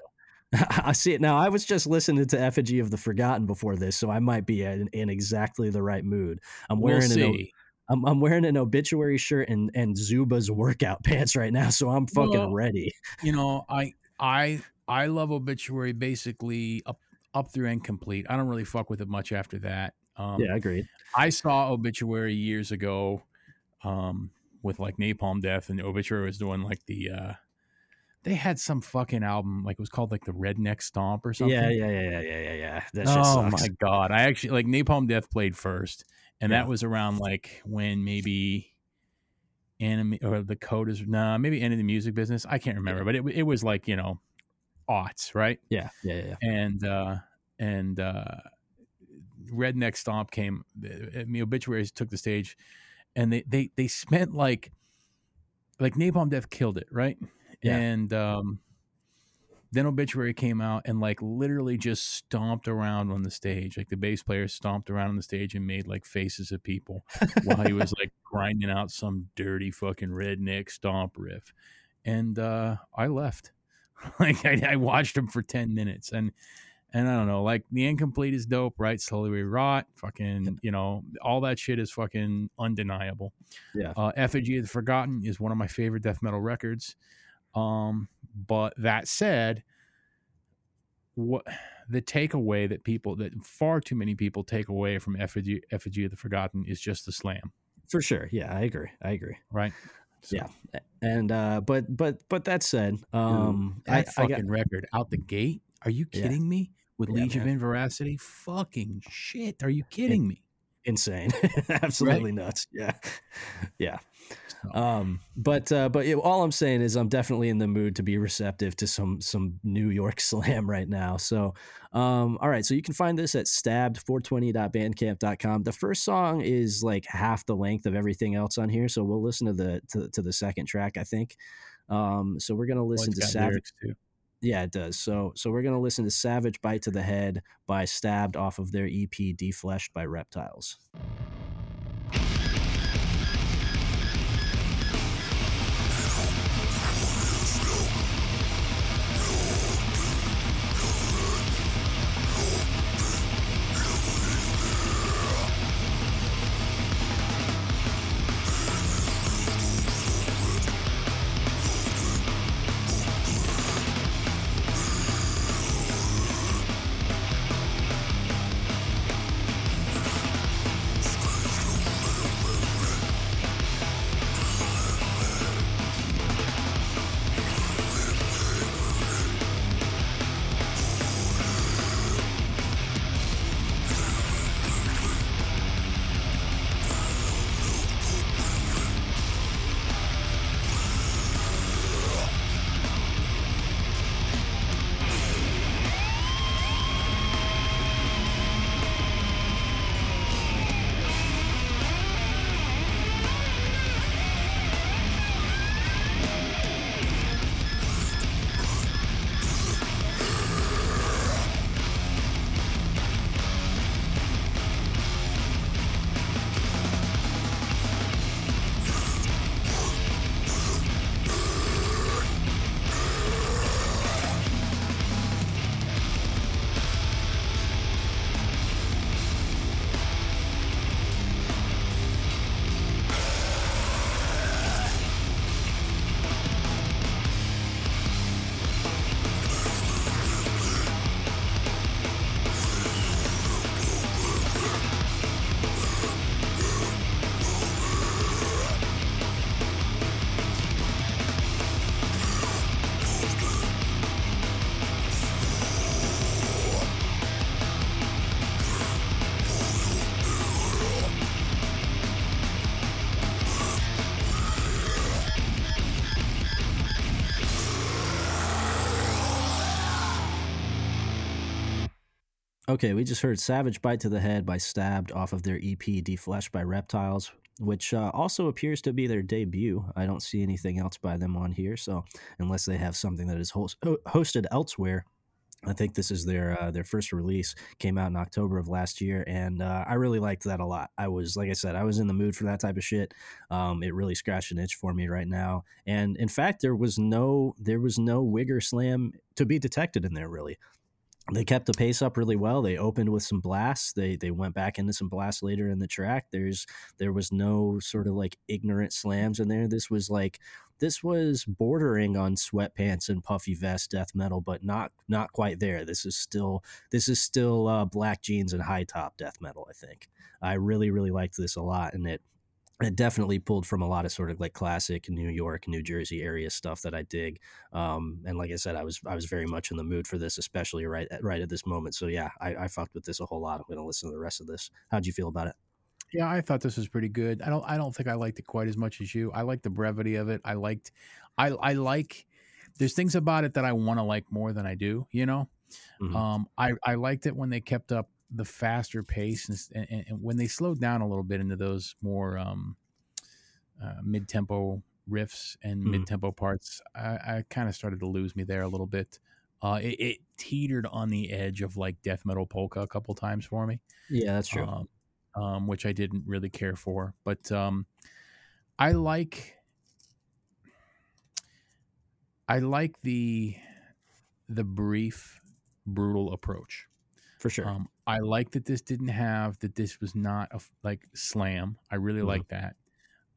I see it now. I was just listening to Effigy of the Forgotten before this, so I might be in, in exactly the right mood. I'm We'll wearing an o- see. I'm, I'm wearing an obituary shirt and and Zubaz workout pants right now, so I'm fucking Well, ready. You know, I I I love obituary basically up up through End Complete. I don't really fuck with it much after that. Um, yeah, agreed. I saw Obituary years ago um, with like Napalm Death, and Obituary was doing like the. Uh, they had some fucking album, like it was called like the Redneck Stomp or something. Yeah, yeah, yeah, yeah, yeah, yeah, yeah. That oh my god! I actually like Napalm Death played first, and Yeah. that was around like when maybe anime or the code is nah maybe Enemy of the Music Business. I can't remember, but it it was like you know aughts, right? Yeah, yeah, yeah, yeah. and uh and uh redneck stomp came The, mean, obituaries took the stage and they they they spent like like napalm death killed it right Yeah. and um then obituary came out and like literally just stomped around on the stage like the bass player stomped around on the stage and made like faces of people while he was like grinding out some dirty fucking redneck stomp riff and uh i left like I, I watched him for 10 minutes and and I don't know, like the End Complete is dope, right? Slowly we rot, fucking, you know, all that shit is fucking undeniable. Yeah. Uh, Effigy of the Forgotten is one of my favorite death metal records. Um, but that said, what the takeaway that people that far too many people take away from Effigy, Effigy of the Forgotten is just the slam, For sure. Yeah, I agree. I agree. right? So, Yeah. And uh but but but that said, um that I, I fucking got record out the gate. Are you Yeah. kidding me? With Yeah, Liege man. of Inveracity, fucking shit. Are you kidding me? insane. Absolutely nuts. Yeah. Yeah. Um, but uh, but yeah, all I'm saying is I'm definitely in the mood to be receptive to some some New York slam right now. So, um, all right, so you can find this at stabbed420.bandcamp.com. The first song is like half the length of everything else on here, so we'll listen to the to, to the second track, I think. Um, so we're gonna listen it's to Savage. too. Yeah, it does. So so we're gonna listen to Savage Bite to the Head by Stabbed off of their EP Defleshed by Reptiles. Okay, we just heard Savage Bite to the Head by Stabbed off of their EP Defleshed by Reptiles, which uh, also appears to be their debut. I don't see anything else by them on here, so unless they have something that is host- hosted elsewhere, I think this is their uh, their first release. Came out in October of last year, and uh, I really liked that a lot. I was, like I said, I was in the mood for that type of shit. Um, it really scratched an itch for me right now, and in fact, there was no there was no wigger slam to be detected in there really they kept the pace up really well. They opened with some blasts. They they went back into some blasts later in the track. There's there was no sort of like ignorant slams in there. This was like this was bordering on sweatpants and puffy vest death metal, but not not quite there. This is still this is still uh, black jeans and high top death metal. I think I really really liked this a lot, and it it definitely pulled from a lot of sort of like classic New York, New Jersey area stuff that I dig. Um, and like I said, I was I was very much in the mood for this, especially right at, right at this moment. So yeah, I, I fucked with this a whole lot. I'm gonna listen to the rest of this. How'd you feel about it? Yeah, I thought this was pretty good. I don't I don't think I liked it quite as much as you. I like the brevity of it. I liked I I like there's things about it that I want to like more than I do, you know. Mm-hmm. Um I I liked it when they kept up the faster pace and, and, and, when they slowed down a little bit into those more um uh, mid-tempo riffs and mm-hmm. mid-tempo parts, I, I kind of started to lose me there a little bit. Uh, it, it, teetered on the edge of like death metal polka a couple times for me. Yeah, that's true. Um, um, which I didn't really care for. But um, I like I like the the brief, brutal approach. For sure. Um, I like that this didn't have that this was not a like slam. I really mm-hmm. like that.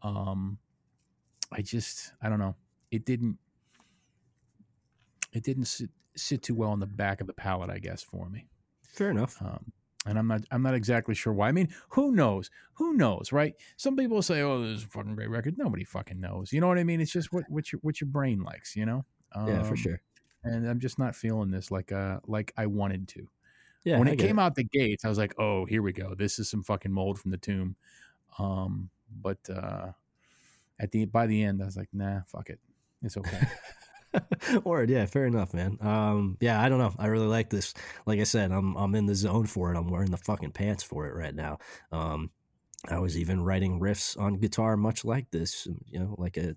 Um, I just I don't know. It didn't it didn't sit, sit too well on the back of the palate, I guess, for me. Fair enough. Um, and I'm not I'm not exactly sure why. I mean, who knows? Who knows, right? Some people say, "Oh, this is a fucking great record." Nobody fucking knows. You know what I mean? It's just what what your what your brain likes, you know? Um, yeah, for um, sure. And I'm just not feeling this like uh like I wanted to. Yeah. When it came it. out the gates, I was like, "Oh, here we go. This is some fucking mold from the tomb." Um, but uh at the by the end, I was like, "Nah, fuck it. It's okay." Word, yeah, fair enough, man. Um, yeah, I don't know. I really like this. Like I said, I'm I'm in the zone for it. I'm wearing the fucking pants for it right now. Um, I was even writing riffs on guitar, much like this, you know, like a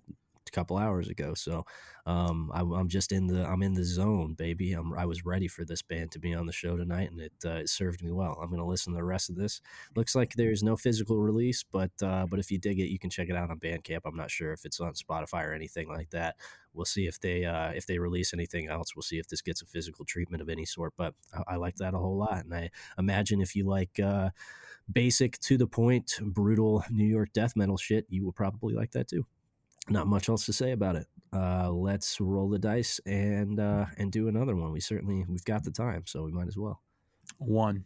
couple hours ago. So um, I, am just in the I'm in the zone, baby. I'm, I was ready for this band to be on the show tonight, and it, uh, it served me well. I'm going to listen to the rest of this. Looks like there's no physical release, but uh, but if you dig it, you can check it out on Bandcamp. I'm not sure if it's on Spotify or anything like that. We'll see if they uh, if they release anything else. We'll see if this gets a physical treatment of any sort. But I, I like that a whole lot, and I imagine if you like uh, basic to the point, brutal New York death metal shit, you will probably like that too not much else to say about it. Uh, let's roll the dice and uh, and do another one. We certainly we've got the time, so we might as well. One.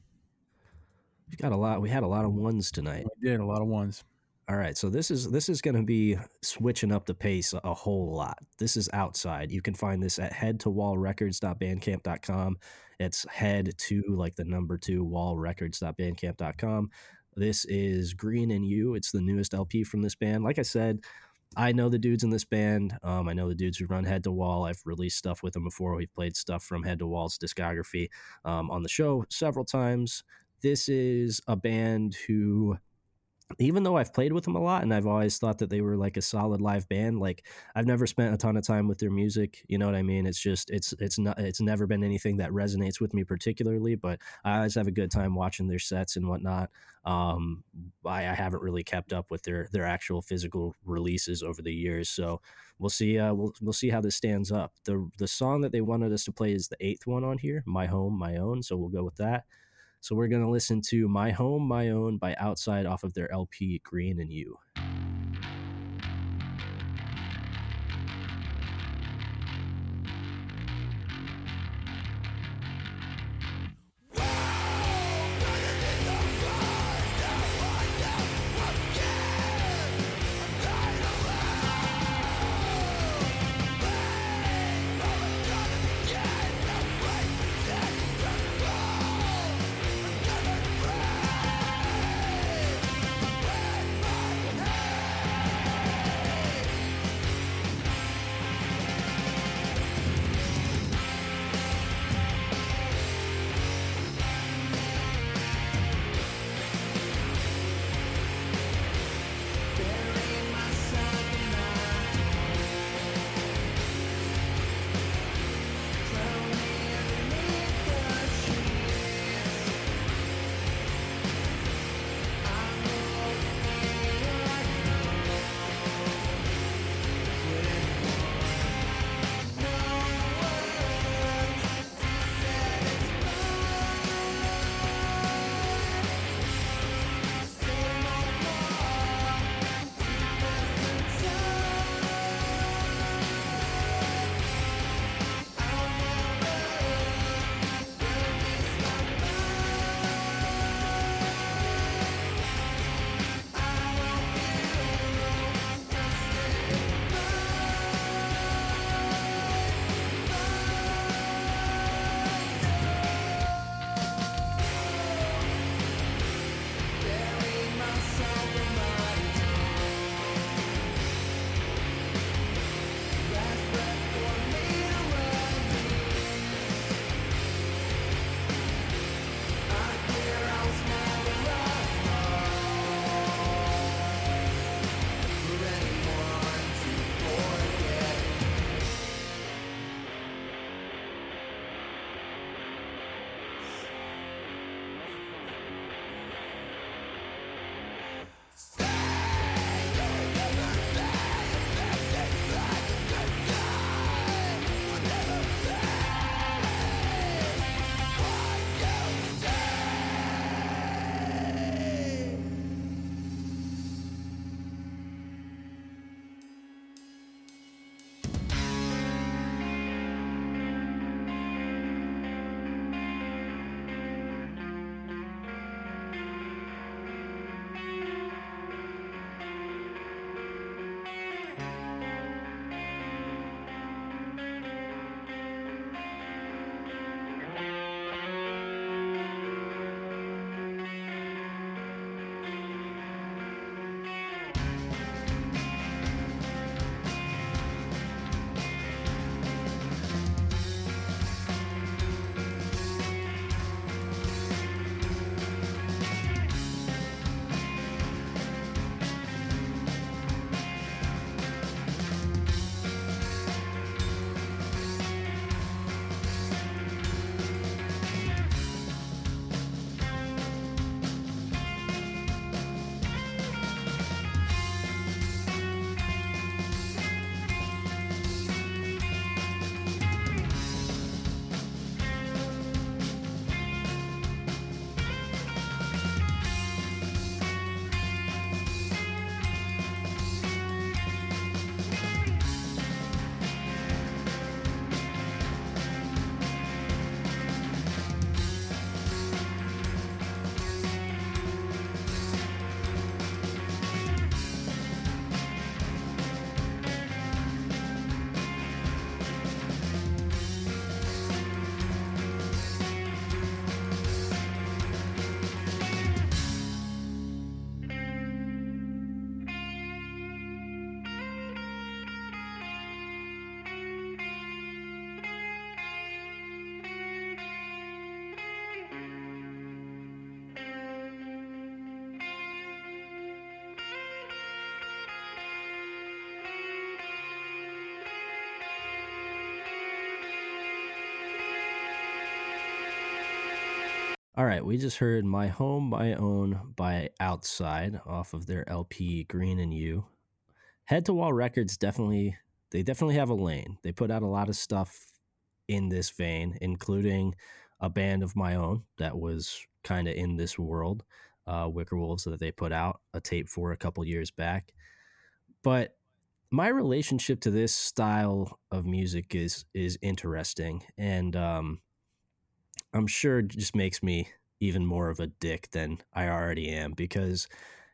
We've got a lot. We had a lot of ones tonight. We did a lot of ones. All right, so this is this is going to be switching up the pace a, a whole lot. This is outside. You can find this at headtowallrecords.bandcamp.com. It's head to like the number two wallrecords.bandcamp.com. This is Green and You. It's the newest LP from this band. Like I said, I know the dudes in this band. Um, I know the dudes who run Head to Wall. I've released stuff with them before. We've played stuff from Head to Wall's discography um, on the show several times. This is a band who even though I've played with them a lot and I've always thought that they were like a solid live band, like I've never spent a ton of time with their music. You know what I mean? It's just it's it's not it's never been anything that resonates with me particularly, but I always have a good time watching their sets and whatnot. Um, I, I haven't really kept up with their their actual physical releases over the years, so we'll see. Uh, we'll we'll see how this stands up. the The song that they wanted us to play is the eighth one on here, "My Home, My Own." So we'll go with that. So we're going to listen to My Home, My Own by Outside off of their LP Green and You. All right, we just heard My Home, My Own by Outside off of their LP Green and You. Head to Wall Records definitely they definitely have a lane. They put out a lot of stuff in this vein, including a band of my own that was kind of in this world, uh, Wicker Wolves, that they put out a tape for a couple years back. But my relationship to this style of music is is interesting, and um, I'm sure it just makes me even more of a dick than I already am because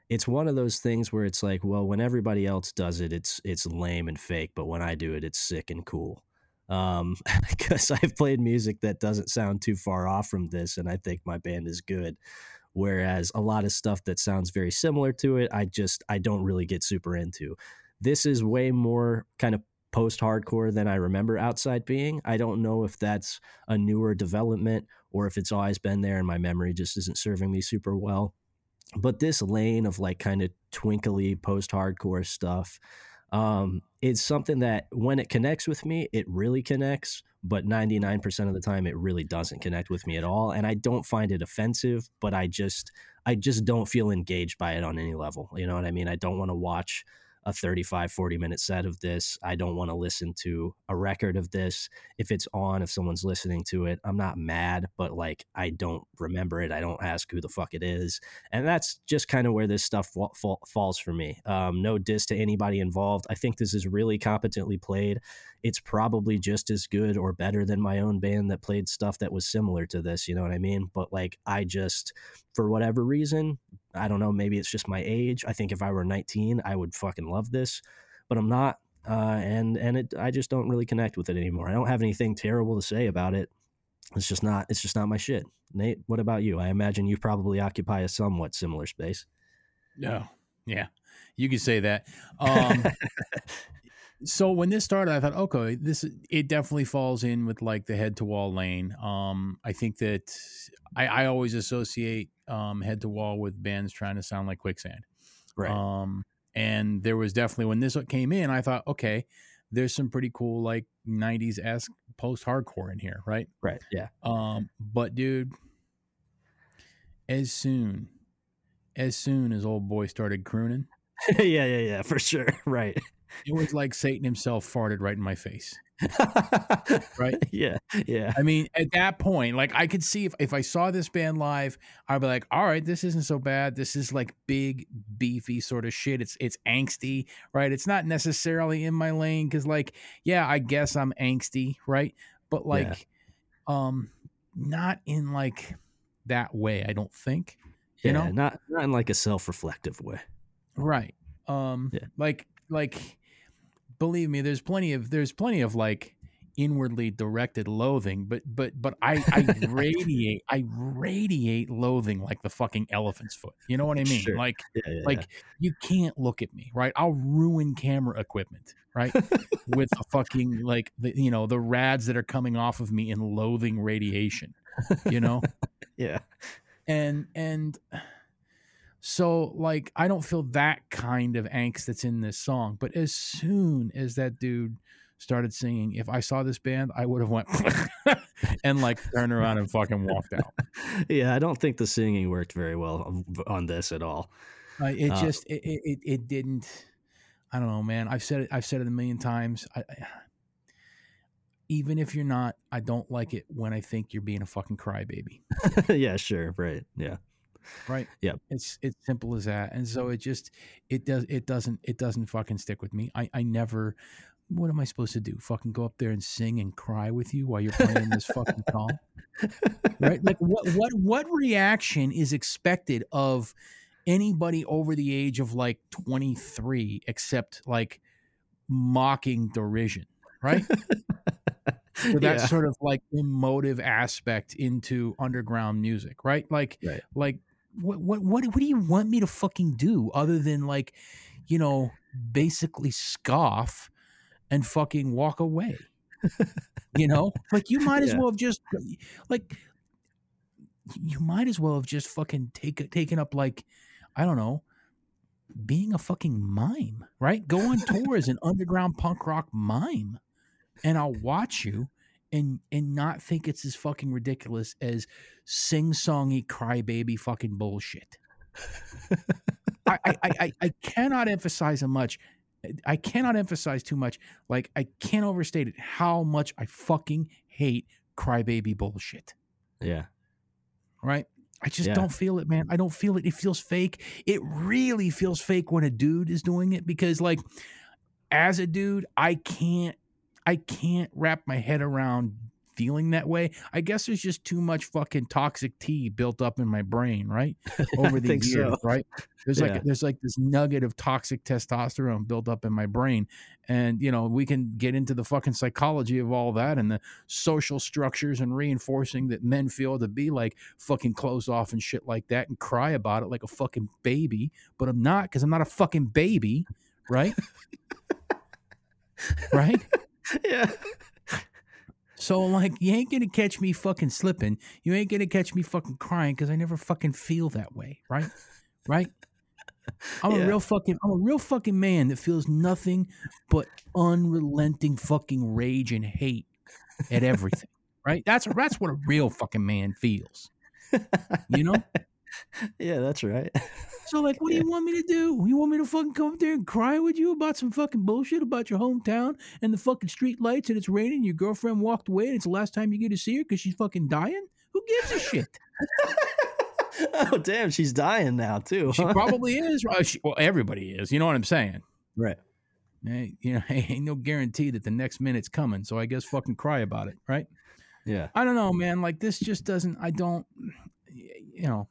it's one of those things where it's like, well, when everybody else does it, it's it's lame and fake, but when I do it, it's sick and cool. Um, because I've played music that doesn't sound too far off from this, and I think my band is good. Whereas a lot of stuff that sounds very similar to it, I just I don't really get super into. This is way more kind of post hardcore than I remember outside being. I don't know if that's a newer development or if it's always been there and my memory just isn't serving me super well but this lane of like kind of twinkly post hardcore stuff um, it's something that when it connects with me, it really connects, but 99% of the time it really doesn't connect with me at all. And I don't find it offensive, but I just, I just don't feel engaged by it on any level. You know what I mean? I don't want to watch a 35 40 minute set of this. I don't want to listen to a record of this. If it's on if someone's listening to it i'm not mad but like i don't remember it. I don't ask who the fuck it is. And that's just kind of where this stuff fa- fa- falls for me. Um, no diss to anybody involved. I think this is really competently played. It's probably just as good or better than my own band that played stuff that was similar to this you know what i mean? But like i just for whatever reason I don't know, maybe it's just my age. I think if I were 19, I would fucking love this, but I'm not. Uh, and and it, I just don't really connect with it anymore. I don't have anything terrible to say about it. It's just not. It's just not my shit. Nate, what about you? I imagine you probably occupy a somewhat similar space. No, yeah, you could say that. Um, so when this started, I thought, okay, this it definitely falls in with like the head to wall lane. Um, I think that I, I always associate um, head to wall with bands trying to sound like quicksand. Right. Um, and there was definitely when this came in, I thought, okay, there's some pretty cool like '90s esque post hardcore in here, right? Right. Yeah. Um, but dude, as soon as soon as old boy started crooning, yeah, yeah, yeah, for sure. Right. It was like Satan himself farted right in my face. right? Yeah. Yeah. I mean, at that point, like I could see if, if I saw this band live, I'd be like, all right, this isn't so bad. This is like big, beefy sort of shit. It's it's angsty, right? It's not necessarily in my lane because, like, yeah, I guess I'm angsty, right? But like, yeah. um, not in like that way, I don't think. You yeah, know? not not in like a self reflective way. Right. Um yeah. like like believe me, there's plenty of there's plenty of like inwardly directed loathing, but but but I I radiate I radiate loathing like the fucking elephant's foot. You know what I mean? Sure. Like yeah, yeah, like yeah. you can't look at me, right? I'll ruin camera equipment, right? With a fucking like the you know the rads that are coming off of me in loathing radiation. You know? yeah. And and so, like, I don't feel that kind of angst that's in this song. But as soon as that dude started singing, if I saw this band, I would have went and like turned around and fucking walked out. Yeah, I don't think the singing worked very well on this at all. Uh, it uh, just it, it it didn't. I don't know, man. I've said it. I've said it a million times. I, I, even if you're not, I don't like it when I think you're being a fucking crybaby. yeah, sure, right, yeah right. Yeah. It's it's simple as that and so mm-hmm. it just it does it doesn't it doesn't fucking stick with me. I i never what am i supposed to do? Fucking go up there and sing and cry with you while you're playing this fucking song? Right? Like what what what reaction is expected of anybody over the age of like 23 except like mocking derision right? For that Yeah. sort of like emotive aspect into underground music, right? Like, Right. like what, what, what, what do you want me to fucking do other than like, you know, basically scoff and fucking walk away? you know, like you might as Yeah. well have just like you might as well have just fucking take taken up like I don't know, being a fucking mime, right? Go on tour as an underground punk rock mime, and I'll watch you and and not think it's as fucking ridiculous as sing songy crybaby fucking bullshit. I, I, I I cannot emphasize much. I cannot emphasize too much. Like I can't overstate it how much I fucking hate crybaby bullshit. Yeah. Right. I just Yeah. don't feel it, man. I don't feel it. It feels fake. It really feels fake when a dude is doing it because, like, as a dude, I can't, I can't wrap my head around feeling that way. I guess there's just too much fucking toxic tea built up in my brain, right? Over the years, so. right? There's Yeah. like there's like this nugget of toxic testosterone built up in my brain, and you know we can get into the fucking psychology of all that and the social structures and reinforcing that men feel to be like fucking close off and shit like that, and cry about it like a fucking baby. But I'm not because I'm not a fucking baby, right? right. yeah. So I'm like, you ain't gonna catch me fucking slipping. You ain't gonna catch me fucking crying because I never fucking feel that way, right? Right? I'm Yeah. a real fucking, I'm a real fucking man that feels nothing but unrelenting fucking rage and hate at everything, right? That's that's what a real fucking man feels, you know. Yeah, that's right. So like, what do you want me to do? You want me to fucking come up there and cry with you about some fucking bullshit about your hometown and the fucking street lights and it's raining and your girlfriend walked away and it's the last time you get to see her because she's fucking dying? Who gives a shit? oh, damn, she's dying now too. She probably is. Well, she, well, everybody is. You know what I'm saying? right. Hey, you know, ain't no guarantee that the next minute's coming. So I guess fucking cry about it, right? Yeah. I don't know, man. Like this just doesn't. I don't. You know,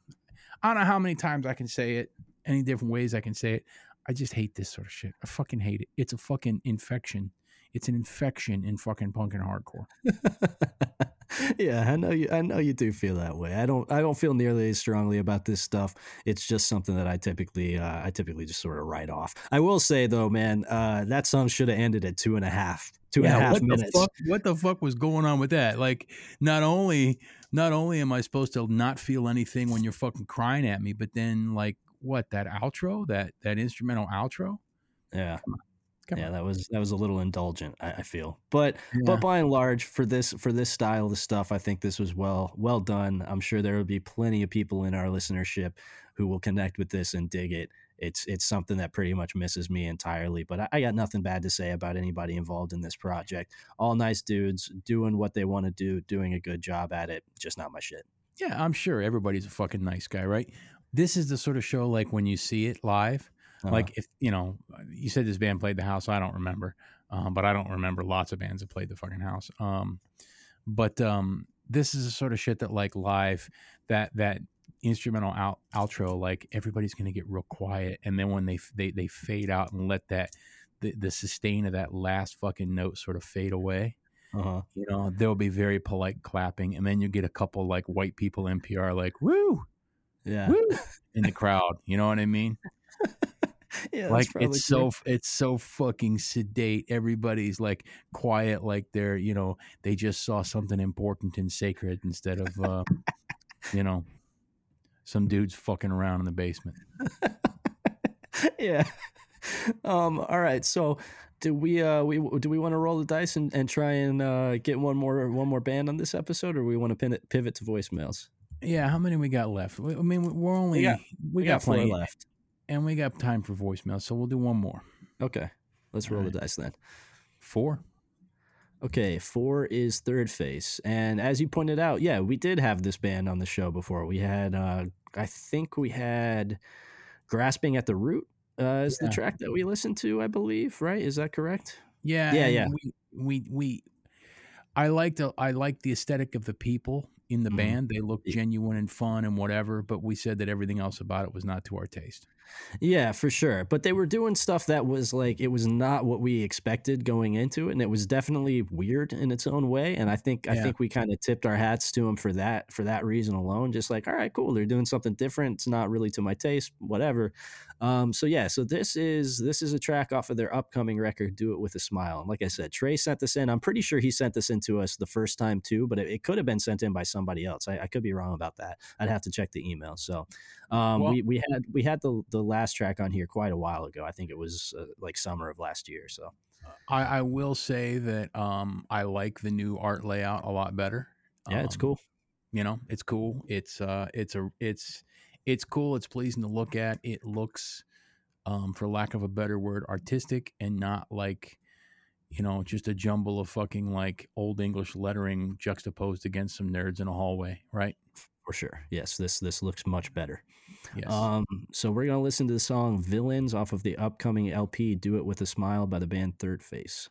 I don't know how many times I can say it. Any different ways I can say it. I just hate this sort of shit. I fucking hate it. It's a fucking infection. It's an infection in fucking punk and hardcore. yeah, I know you. I know you do feel that way. I don't. I don't feel nearly as strongly about this stuff. It's just something that I typically. Uh, I typically just sort of write off. I will say though, man, uh, that song should have ended at two and a half. Two and a half what minutes. the fuck? What the fuck was going on with that? Like, not only not only am I supposed to not feel anything when you're fucking crying at me, but then like what that outro, that that instrumental outro. Yeah. Come yeah, on. that was that was a little indulgent. I, I feel, but Yeah. but by and large, for this for this style of stuff, I think this was well well done. I'm sure there will be plenty of people in our listenership who will connect with this and dig it. It's it's something that pretty much misses me entirely. But I, I got nothing bad to say about anybody involved in this project. All nice dudes doing what they want to do, doing a good job at it. Just not my shit. Yeah, I'm sure everybody's a fucking nice guy, right? This is the sort of show like when you see it live, Uh, like if you know, you said this band played the house. I don't remember, um, but I don't remember lots of bands that played the fucking house. Um, but um, this is the sort of shit that like live that that instrumental out, outro, like everybody's gonna get real quiet, and then when they they they fade out and let that the, the sustain of that last fucking note sort of fade away uh-huh. you know there'll be very polite clapping and then you get a couple like white people npr like woo yeah, woo in the crowd you know what i mean yeah. like it's so true. f- it's so fucking sedate everybody's like quiet like they're you know they just saw something important and sacred instead of uh you know some dudes fucking around in the basement yeah. Um. All right. So, do we uh we do we want to roll the dice and, and try and uh get one more one more band on this episode, or we want to pin it, pivot to voicemails? yeah how many we got left i mean we're only got- we, We got, four plenty left. and we got time for voicemails, so we'll do one more Okay. Let's roll the dice then. four Okay, four is third face. And as you pointed out, yeah, we did have this band on the show before. We had uh I think we had Grasping at the Root uh is Yeah. the track that we listened to, I believe, right? Is that correct? Yeah, Yeah, yeah. We, we we I liked I liked the aesthetic of the people in the Mhm. band. They look Yeah. genuine and fun and whatever, but we said that everything else about it was not to our taste. Yeah, for sure. But they were doing stuff that was like it was not what we expected going into it, and it was definitely weird in its own way. And I think I think we kind of tipped our hats to them for that for that reason alone. Just like, all right, cool, they're doing something different. It's not really to my taste, whatever. Um, so yeah, so this is this is a track off of their upcoming record, "Do It with a Smile." And like I said, Trey sent this in. I'm pretty sure he sent this in to us the first time too, but it, it could have been sent in by somebody else. I, I could be wrong about that. I'd have to check the email. So um, Well- we we had we had the the last track on here quite a while ago. I think it was uh, like summer of last year. So I, I will say that um, I like the new art layout a lot better. Yeah, it's Um, cool. You know, it's cool. It's uh, it's a it's it's cool. It's pleasing to look at. It looks, um, for lack of a better word, artistic and not like, you know, just a jumble of fucking like old English lettering juxtaposed against some nerds in a hallway, right? For sure. Yes, this this looks much better. Yes. Um, so we're gonna listen to the song "Villains" off of the upcoming LP "Do It with a Smile" by the band Third Face.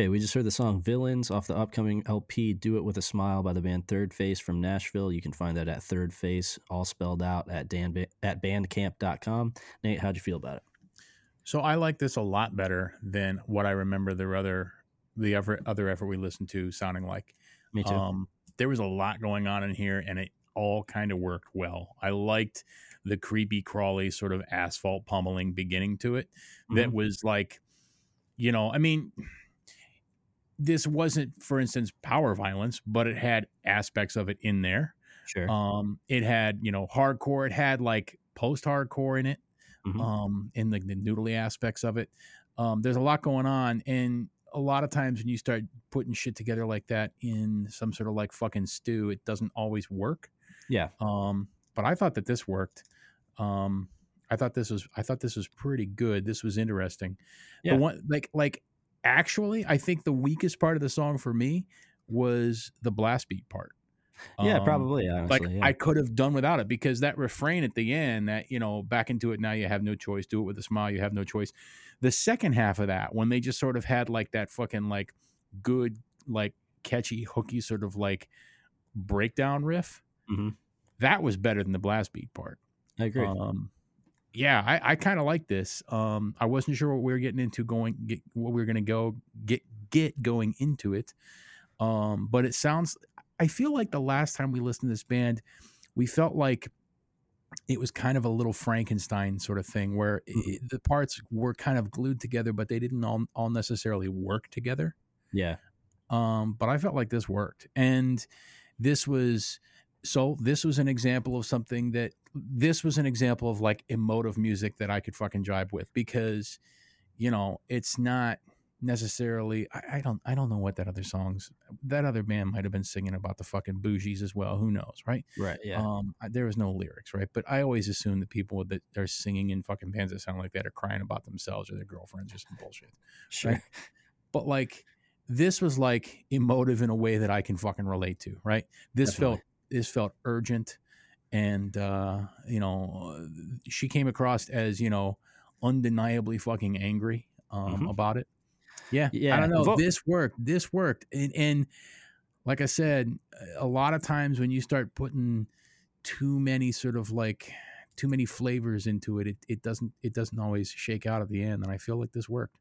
Okay, we just heard the song Villains off the upcoming LP Do It With a Smile by the band Third Face from Nashville. You can find that at Third Face, all spelled out at, Dan, at bandcamp.com. Nate, how'd you feel about it? So I like this a lot better than what I remember the other the other other effort we listened to sounding like. Me too. Um, there was a lot going on in here, and it all kind of worked well. I liked the creepy crawly sort of asphalt pummeling beginning to it. That Mhm. was like, you know, I mean, this wasn't, for instance, power violence, but it had aspects of it in there. sure. Um, it had, you know, hardcore. It had like post hardcore in it Mhm. um, in the, the noodly aspects of it. Um, there's a lot going on, and a lot of times when you start putting shit together like that in some sort of like fucking stew, it doesn't always work. yeah. Um, but I thought that this worked. Um, I thought this was I thought this was pretty good. This was interesting. Yeah. The one like like actually, I think the weakest part of the song for me was the blast beat part. Yeah, Um, probably. like yeah. I could have done without it because that refrain at the end that you know back into it now you have no choice do it with a smile you have no choice the second half of that when they just sort of had like that fucking like good like catchy hooky sort of like breakdown riff Mhm. that was better than the blast beat part I agree. um yeah, I, I kind of like this. Um, I wasn't sure what we were getting into going, get, what we were going to go get get going into it. Um, but it sounds. I feel like the last time we listened to this band, we felt like it was kind of a little Frankenstein sort of thing where Mm-hmm. it, the parts were kind of glued together, but they didn't all, all necessarily work together. Yeah. Um, but I felt like this worked, and this was so. This was an example of something that this was an example of like emotive music that I could fucking jive with because, you know, it's not necessarily. I, I don't. I don't know what that other songs. That other band might have been singing about the fucking bougies as well. Who knows, right? Right. Yeah. Um, I- there was no lyrics, right? But I always assume that people that are singing in fucking bands that sound like that are crying about themselves or their girlfriends or some bullshit. sure. right. But like, this was like emotive in a way that I can fucking relate to, right? This Definitely. felt this felt urgent, and uh, you know, she came across as you know undeniably fucking angry um, Mhm. about it. Yeah, yeah. I don't know. this worked. This worked, and, and like I said, a lot of times when you start putting too many sort of like too many flavors into it, it, it doesn't it doesn't always shake out at the end. And I feel like this worked.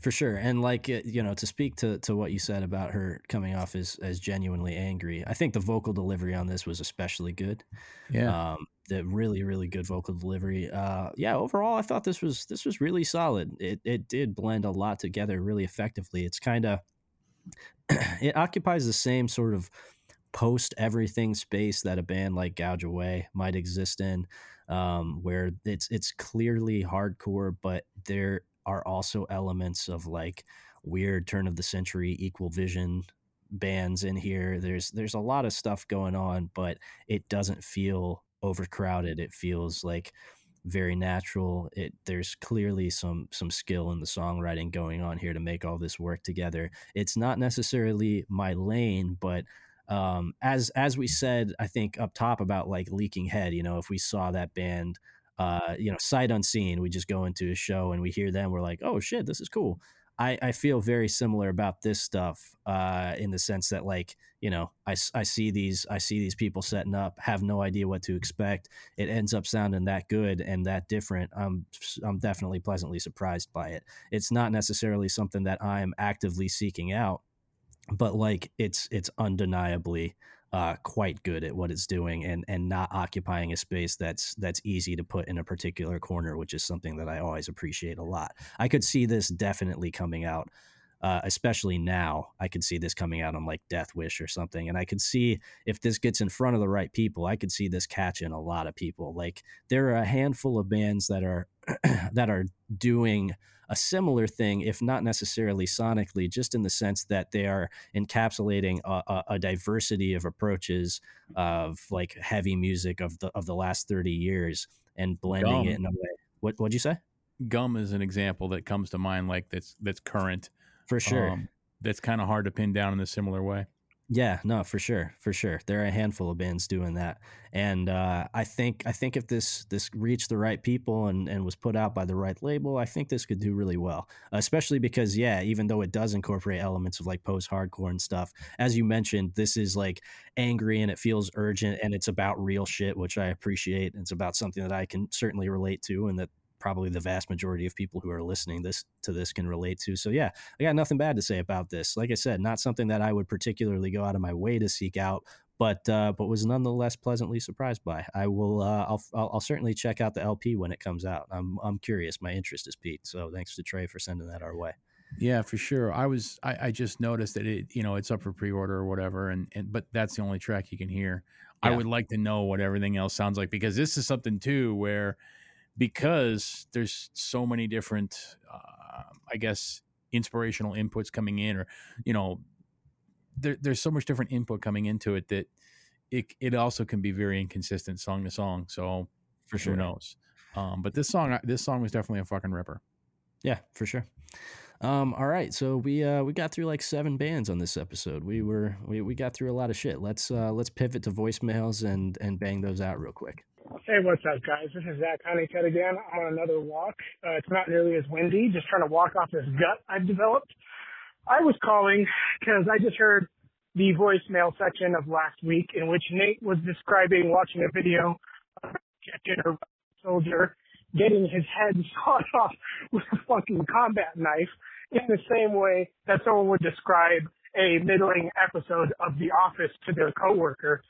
For sure. And like you know to speak to, to what you said about her coming off as, as genuinely angry i think the vocal delivery on this was especially good. Yeah. um the really really good vocal delivery. Uh yeah overall i thought this was this was really solid. It it did blend a lot together really effectively. It's kind of it occupies the same sort of post everything space that a band like gouge away might exist in um where it's it's clearly hardcore but there are also elements of like weird turn of the century equal vision bands in here. There's there's a lot of stuff going on but it doesn't feel overcrowded. It feels like very natural. It there's clearly some some skill in the songwriting going on here to make all this work together. It's not necessarily my lane but um as as we said i think up top about like leaking head you know if we saw that band uh you know sight unseen we just go into a show and we hear them we're like oh shit this is cool. I, I feel very similar about this stuff uh, in the sense that like you know I, I see these I see these people setting up have no idea what to expect it ends up sounding that good and that different I'm I'm definitely pleasantly surprised by it. It's not necessarily something that I'm actively seeking out but like it's it's undeniably uh, quite good at what it's doing and and not occupying a space that's that's easy to put in a particular corner, which is something that I always appreciate a lot. I could see this definitely coming out, uh, especially now. I could see this coming out on like Death Wish or something, and I could see if this gets in front of the right people, I could see this catching a lot of people. Like there are a handful of bands that are that are doing a similar thing, if not necessarily sonically, just in the sense that they are encapsulating a, a, a diversity of approaches of like heavy music of the of the last thirty years and blending Gum. it in a way. What what'd you say? Gum is an example that comes to mind, like that's that's current. For sure. Um, that's kind of hard to pin down in a similar way. Yeah, no, for sure, for sure. There are a handful of bands doing that, and uh, I think I think if this this reached the right people and and was put out by the right label, I think this could do really well. Especially because yeah, even though it does incorporate elements of like post hardcore and stuff, as you mentioned, this is like angry and it feels urgent and it's about real shit, which I appreciate. It's about something that I can certainly relate to, and that probably the vast majority of people who are listening this to this can relate to. So yeah, I got nothing bad to say about this. Like I said, not something that I would particularly go out of my way to seek out, but uh, but was nonetheless pleasantly surprised by. I will. Uh, I'll, I'll I'll certainly check out the LP when it comes out. I'm I'm curious. My interest is piqued. So thanks to Trey for sending that our way. Yeah, for sure. I was I, I just noticed that it you know it's up for pre order or whatever, and, and but that's the only track you can hear. I would like to know what everything else sounds like because this is something too where because there's so many different uh, I guess inspirational inputs coming in or you know there, there's so much different input coming into it that it it also can be very inconsistent song to song. So For who sure. knows? Um, but this song this song was definitely a fucking ripper. Yeah, for sure. Um, all right, so we uh, we got through like seven bands on this episode. We were we, we got through a lot of shit. Let's uh, let's pivot to voicemails and and bang those out real quick. Hey, what's up, guys? This is Zach Honeycutt again. I'm on another walk. Uh, it's not nearly as windy, just trying to walk off this gut I've developed. I was calling because I just heard the voicemail section of last week in which Nate was describing watching a video of or soldier getting his head sawed off with a fucking combat knife in the same way that someone would describe a middling episode of The Office to their coworker.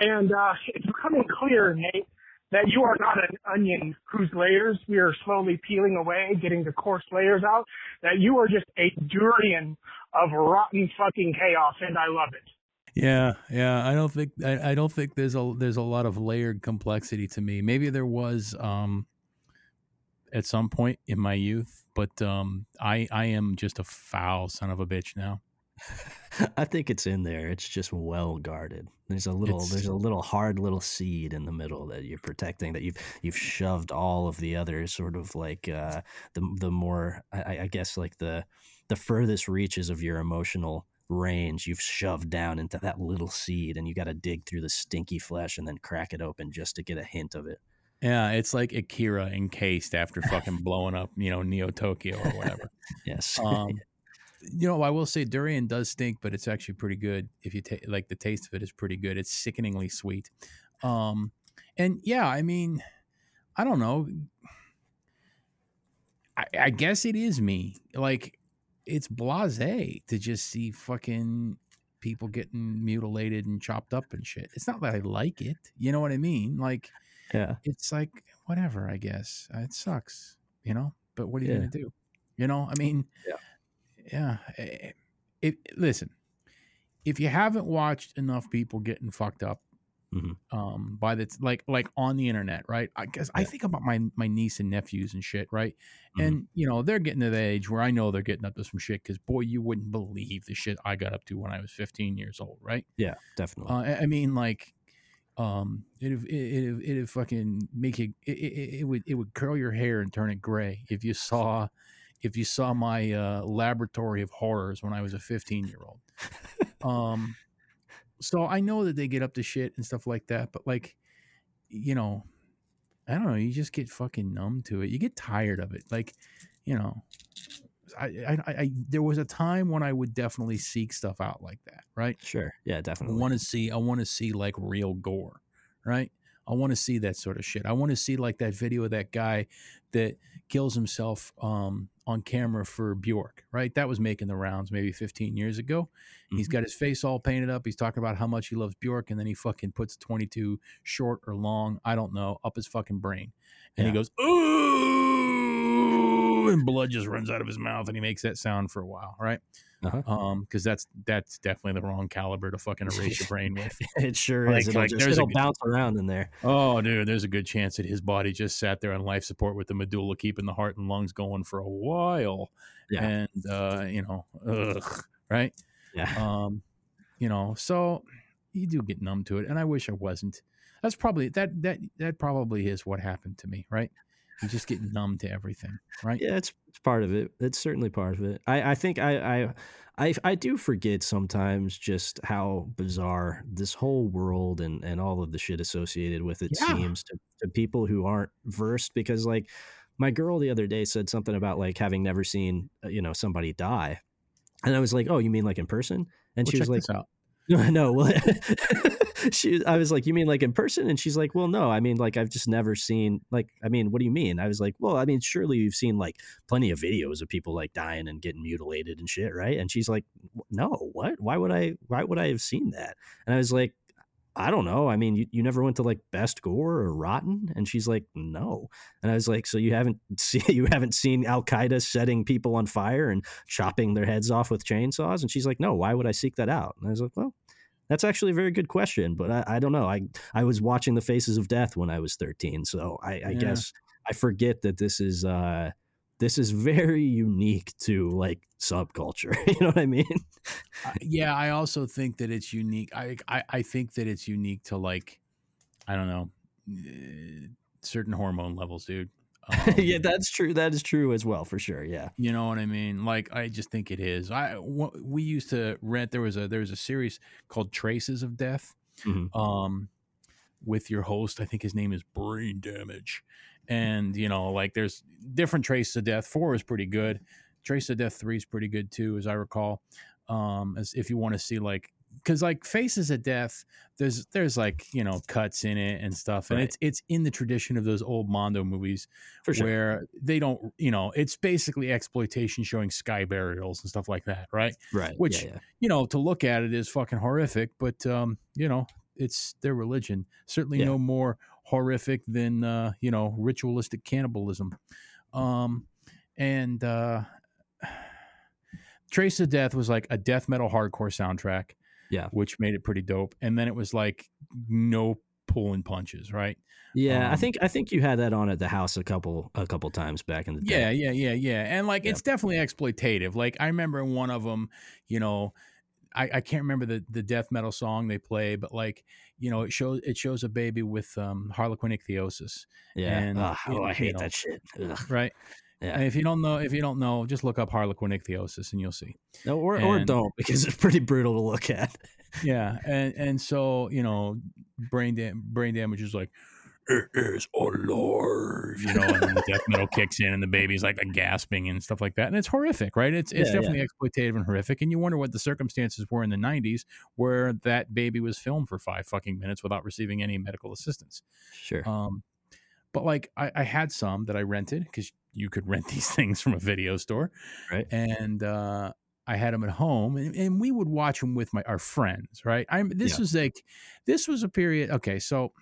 And uh, it's becoming clear, Nate, that you are not an onion whose layers we are slowly peeling away, getting the coarse layers out. That you are just a durian of rotten fucking chaos, and I love it. Yeah, yeah. I don't think I, I don't think there's a there's a lot of layered complexity to me. Maybe there was um at some point in my youth, but um I I am just a foul son of a bitch now. I think it's in there. It's just well guarded. There's a little It's there's a little hard little seed in the middle that you're protecting that you've you've shoved all of the other sort of like uh the the more I, I guess like the the furthest reaches of your emotional range you've shoved down into that little seed and you got to dig through the stinky flesh and then crack it open just to get a hint of it. yeah, it's like Akira encased after fucking blowing up, you know, Neo Tokyo or whatever. Yes. Um, you know, I will say durian does stink, but it's actually pretty good. If you take like the taste of it is pretty good. It's sickeningly sweet. Um, and yeah, I mean, I don't know. I, I guess it is me. Like, it's blasé to just see fucking people getting mutilated and chopped up and shit. It's not that I like it. You know what I mean? Like, yeah. it's like whatever. I guess it sucks. You know, but what are you Yeah. gonna do? You know, I mean, Yeah. Yeah. eh, It, listen, if you haven't watched enough people getting fucked up, Mhm. um, by the like like on the internet, right? I guess I think about my my niece and nephews and shit, right? Mhm. And you know they're getting to the age where I know they're getting up to some shit because boy, you wouldn't believe the shit I got up to when I was 15 years old, right? Yeah, definitely. Uh, I- mean, like, um, it it it it fucking make you it, it, it would it would curl your hair and turn it gray if you saw if you saw my uh, laboratory of horrors when I was a 15 year old. um, so I know that they get up to shit and stuff like that, but like, you know, I don't know. You just get fucking numb to it. You get tired of it. Like, you know, I, I, I, there was a time when I would definitely seek stuff out like that, right? sure. Yeah, definitely. I want to see I want to see like real gore, right? I want to see that sort of shit. I want to see like that video of that guy that kills himself um, on camera for Bjork, right? That was making the rounds maybe 15 years ago. He's Mhm. got his face all painted up. He's talking about how much he loves Bjork, and then he fucking puts 22 short or long, I don't know, up his fucking brain, and he goes ooh, and blood just runs out of his mouth, and he makes that sound for a while, right? Uh-huh. Um, because that's that's definitely the wrong caliber to fucking erase your brain with. It sure Like- is. It'll, like, just, there's a it'll good- bounce around in there. Oh, dude, there's a good chance that his body just sat there on life support with the medulla keeping the heart and lungs going for a while. Yeah. And uh, you know, ugh, right? Yeah. Um, you know, so you do get numb to it, and I wish I wasn't. That's probably that that that probably is what happened to me, right? You just get numb to everything, right? Yeah, it's, it's part of it. It's certainly part of it. I, I think I, I I I do forget sometimes just how bizarre this whole world and, and all of the shit associated with it Yeah. seems to, to people who aren't versed because like my girl the other day said something about like having never seen uh, you know somebody die. And I was like, "Oh, you mean like in person?" And Well, she was like. no. Well, she, I was like, you mean like in person? And she's like, well, no. I mean, like I've just never seen. Like, I mean, what do you mean? I was like, well, I mean, surely you've seen like plenty of videos of people like dying and getting mutilated and shit, right? And she's like, no, what? Why would I? Why would I have seen that? And I was like. I don't know. I mean, you, you never went to like Best Gore or Rotten, and she's like, no. And I was like, so you haven't see you haven't seen Al Qaeda setting people on fire and chopping their heads off with chainsaws? And she's like, no. Why would I seek that out? And I was like, well, that's actually a very good question, but I, I don't know. I I was watching The Faces of Death when I was 13, so I, I Yeah. guess I forget that this is uh this is very unique to like subculture. you know what I mean? Yeah, I also think that it's unique. I, I I think that it's unique to like, I don't know, uh, certain hormone levels, dude. Um, yeah, that's true. That is true as well, for sure. Yeah. You know what I mean? Like, I just think it is. I wh- we used to rent. There was a there was a series called Traces of Death, Mhm. um, with your host. I think his name is Brain Damage, and you know, like there's different Traces of Death. Four is pretty good. Trace of Death three is pretty good too, as I recall. Um, as if you want to see like because like Faces of Death, there's there's like you know cuts in it and stuff, and Right. it's it's in the tradition of those old Mondo movies For sure. where they don't you know it's basically exploitation showing sky burials and stuff like that, right? right. which- yeah, yeah. You know, to look at it is fucking horrific, but um, you know, it's their religion. Certainly Yeah. no more horrific than uh, you know ritualistic cannibalism. Um, and uh, Trace of Death was like a death metal hardcore soundtrack. Yeah. Which made it pretty dope. And then it was like no pulling punches, right? Yeah, I Um, think I think you had that on at the house a couple a couple times back in the day. Yeah, yeah, yeah, yeah. And like Yeah. it's definitely exploitative. Like I remember in one of them, you know, I, I can't remember the the death metal song they play, but like, you know, it shows it shows a baby with um harlequin ichthyosis, yeah. and, you- oh, I you hate know, that shit. Ugh. right? Yeah. And if you don't know, if you don't know, just look up harlequin ichthyosis and you'll see. No, or or don't because it's pretty brutal to look at. Yeah, and and so you know, brain dam- brain damage is like. It is alive, you know, and the death metal kicks in, and the baby's like gasping and stuff like that, and it's horrific, right? It's it's Yeah, yeah. definitely exploitative and horrific, and you wonder what the circumstances were in the '90s where that baby was filmed for five fucking minutes without receiving any medical assistance. Sure. Um, but like I, I had some that I rented because you could rent these things from a video store, Right. And uh, I had them at home, and, and we would watch them with my our friends, right? I'm this Yeah. was like this was a period. Okay, so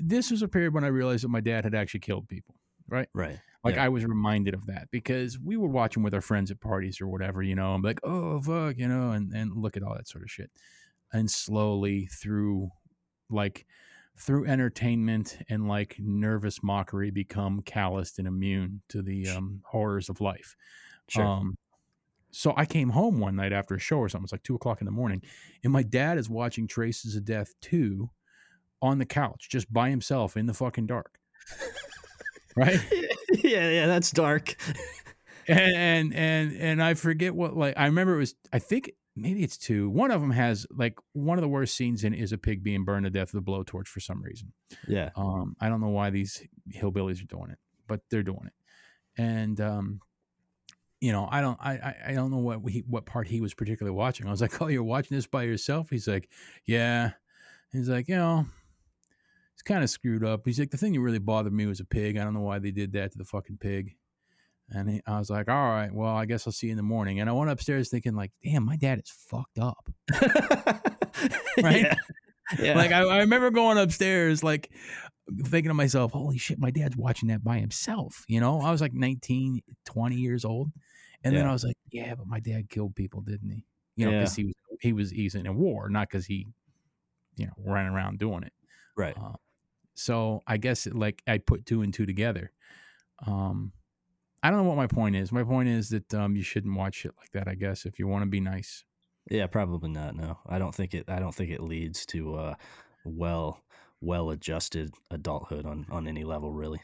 this was a period when I realized that my dad had actually killed people, right? right. Like Yeah. I was reminded of that because we would watch them with our friends at parties or whatever, you know. I'm like, oh fuck, you know, and and look at all that sort of shit. And slowly through like through entertainment and like nervous mockery become calloused and immune to the um, horrors of life. Sure. Um, so I came home one night after a show or something. It's like two o'clock in the morning, and my dad is watching Traces of Death two on the couch, just by himself in the fucking dark. right? yeah, yeah, that's dark. and and and and I forget what like I remember it was I think maybe it's two. One of them has like one of the worst scenes in is a pig being burned to death with a blowtorch for some reason. Yeah. Um, I don't know why these hillbillies are doing it, but they're doing it. And um, you know, I don't, I, I, don't know what he, what part he was particularly watching. I was like, "Oh, you're watching this by yourself?" He's like, "Yeah." He's like, "You know, kind of screwed up." He's like, "The thing that really bothered me was a pig. I don't know why they did that to the fucking pig." And he, I was like, "All right, well, I guess I'll see you in the morning." And I went upstairs thinking, like, "Damn, my dad is fucked up." Right? Yeah. Yeah. Like I, I remember going upstairs, like thinking to myself, "Holy shit, my dad's watching that by himself." You know, I was like 19, 20 years old, and then I was like, "Yeah, but my dad killed people, didn't he?" You know, Yeah. because he was he was he's in a war, not because he, you know, ran around doing it. right. Uh, so I guess it, like I put two and two together. Um, I don't know what my point is. My point is that um, you shouldn't watch shit like that. I guess if you want to be nice. Yeah, probably not. No, I don't think it. I don't think it leads to uh, well, well adjusted adulthood on on any level, really.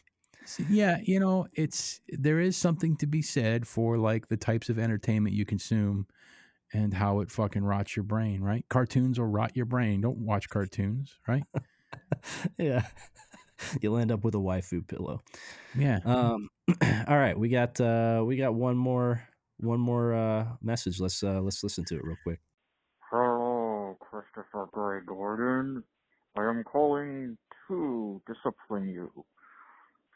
Yeah, you know, it's there is something to be said for like the types of entertainment you consume and how it fucking rots your brain, right? Cartoons will rot your brain. Don't watch cartoons, right? yeah, you'll end up with a waifu pillow. Yeah. Um, all right, we got uh, we got one more one more uh, message. Let's uh, let's listen to it real quick. Hello, Christopher Gray Gordon. I am calling to discipline you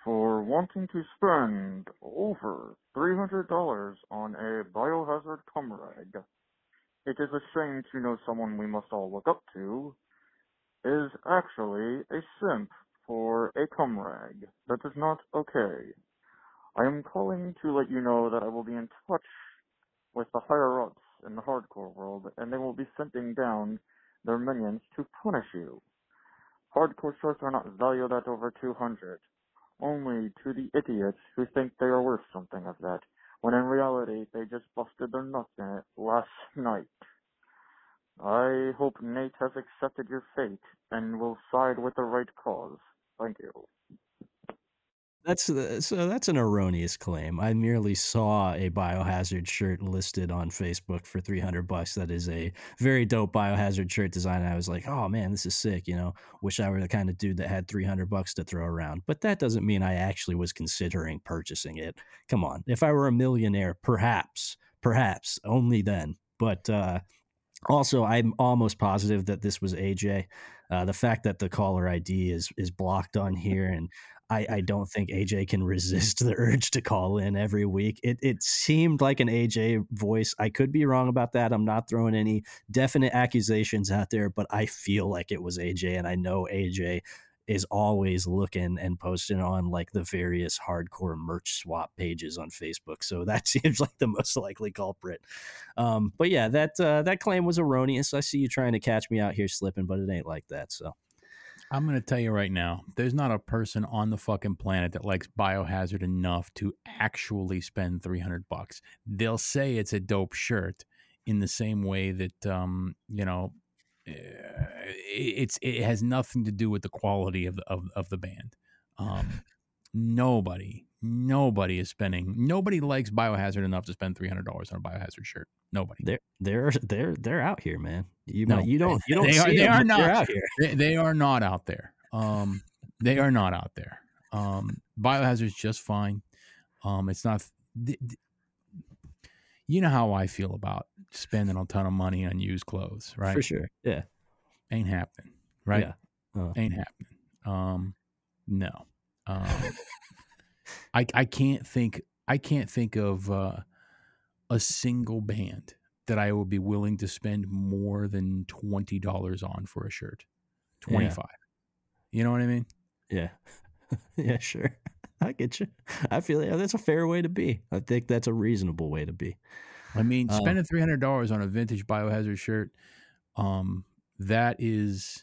for wanting to spend over $300 on a biohazard cum rag. It is a shame to know someone we must all look up to is actually a simp for a cum rag. That is not okay. I am calling to let you know that I will be in touch with the higher ups in the hardcore world, and they will be sending down their minions to punish you. Hardcore shirts are not valued at over 200, only to the idiots who think they are worth something of that, when in reality they just busted their nuts in it last night. I hope Nate has accepted your fate and will side with the right cause. Thank you. That's uh, so. That's an erroneous claim. I merely saw a biohazard shirt listed on Facebook for three hundred bucks. That is a very dope biohazard shirt design. And I was like, oh man, this is sick. You know, wish I were the kind of dude that had three hundred bucks to throw around. But that doesn't mean I actually was considering purchasing it. Come on, if I were a millionaire, perhaps, perhaps only then. But uh, Also, I'm almost positive that this was AJ. Uh, the fact that the caller ID is is blocked on here, and I, I don't think AJ can resist the urge to call in every week. It it seemed like an AJ voice. I could be wrong about that. I'm not throwing any definite accusations out there, but I feel like it was AJ, and I know AJ is always looking and posting on like the various hardcore merch swap pages on Facebook. So that seems like the most likely culprit. Um, but yeah, that uh, that claim was erroneous. I see you trying to catch me out here slipping, but it ain't like that. So I'm going to tell you right now, there's not a person on the fucking planet that likes biohazard enough to actually spend 300 bucks. They'll say it's a dope shirt in the same way that um, you know, it's it has nothing to do with the quality of the, of, of the band. Um, nobody, nobody is spending. Nobody likes biohazard enough to spend three hundred dollars on a biohazard shirt. Nobody. They're they're they're they're out here, man. You No, you don't you don't they see are- they them, are not. out here. They, they are not out there. Um, they are not out there. Um, biohazard's just fine. Um, it's not. th- th- you know how I feel about spending a ton of money on used clothes, right? For sure. Yeah. Ain't happening, right? Yeah. Uh, Ain't happening. Um, no. Um, I I can't think. I can't think of uh, a single band that I would be willing to spend more than twenty dollars on for a shirt. Yeah. Twenty five. You know what I mean? yeah. yeah, sure. I get you. I feel yeah, that's a fair way to be. I think that's a reasonable way to be. I mean, Uh, spending three hundred dollars on a vintage biohazard shirt, um, that is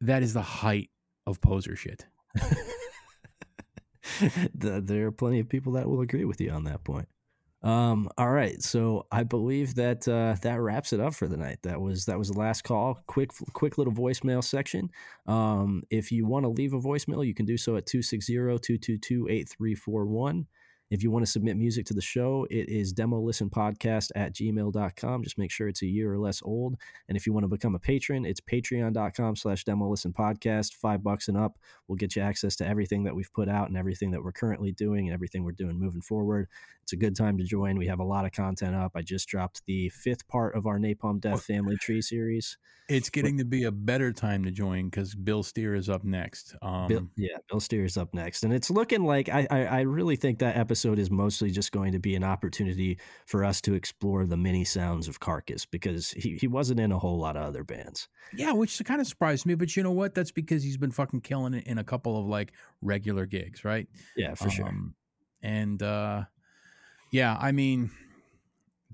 that is the height of poser shit. There are plenty of people that will agree with you on that point. Um, all right, so I believe that uh, that wraps it up for the night. That was that was the last call. Quick, quick little voicemail section. Um, if you want to leave a voicemail, you can do so at 260-222-8341. If you want to submit music to the show, it is demolistenpodcast at gmail.com. Just make sure it's a year or less old. And if you want to become a patron, it's patreon.com slash demolistenpodcast. Five bucks and up will get you access to everything that we've put out and everything that we're currently doing and everything we're doing moving forward. It's a good time to join. We have a lot of content up. I just dropped the fifth part of our Napalm Death Family Tree series. It's getting to be a better time to join because Bill Steer is up next. Um, Bill, yeah, Bill Steer's up next, and it's looking like I, I I really think that episode is mostly just going to be an opportunity for us to explore the many sounds of Carcass because he, he wasn't in a whole lot of other bands. Yeah, which kind of surprised me, but you know what? That's because he's been fucking killing it in a couple of like regular gigs, right? Yeah, for sure. Um, And uh, yeah, I mean,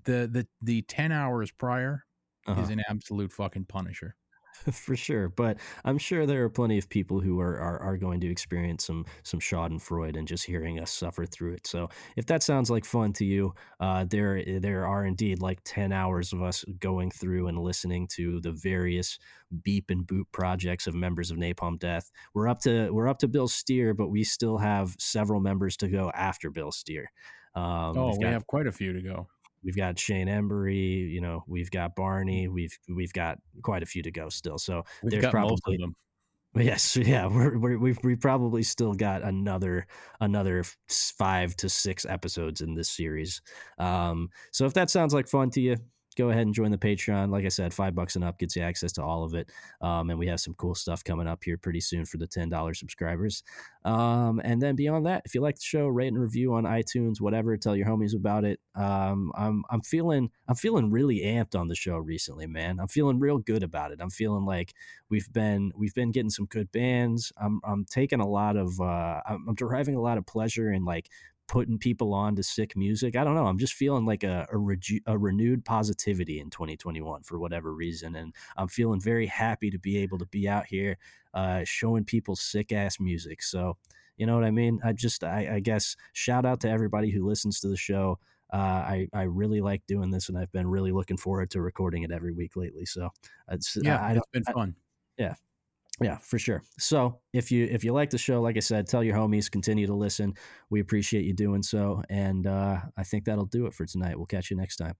the the the ten hours prior Uh-huh. is an absolute fucking punisher. for sure. But I'm sure there are plenty of people who are, are are going to experience some some Schadenfreude and just hearing us suffer through it. So if that sounds like fun to you, uh, there there are indeed like ten hours of us going through and listening to the various beep and boot projects of members of Napalm Death. We're up to we're up to Bill Steer, but we still have several members to go after Bill Steer. Um, oh, we've got- have quite a few to go. We've got Shane Embury, you know, we've got Barney, we've we've got quite a few to go still. So We've there's probably yes, yeah, we're, we're we've we probably still got another another five to six episodes in this series. Um, so if that sounds like fun to you. Go ahead and join the Patreon. Like I said, five bucks and up gets you access to all of it. Um, and we have some cool stuff coming up here pretty soon for the $10 subscribers. Um, and then beyond that, if you like the show, rate and review on iTunes, whatever. Tell your homies about it. Um, I'm I'm feeling I'm feeling really amped on the show recently, man. I'm feeling real good about it. I'm feeling like we've been we've been getting some good bands. I'm I'm taking a lot of uh, I'm, I'm deriving a lot of pleasure in like putting people on to sick music. I don't know. I'm just feeling like a a, reju- a renewed positivity in 2021 for whatever reason, and I'm feeling very happy to be able to be out here uh, showing people sick ass music. So, you know what I mean? I just, I, I guess, shout out to everybody who listens to the show. Uh, I, I really like doing this, and I've been really looking forward to recording it every week lately. So, it's, Yeah, I, I it's been I- fun. Yeah, for sure. So if you if you like the show, like I said, tell your homies, continue to listen. We appreciate you doing so, and uh, I think that'll do it for tonight. We'll catch you next time.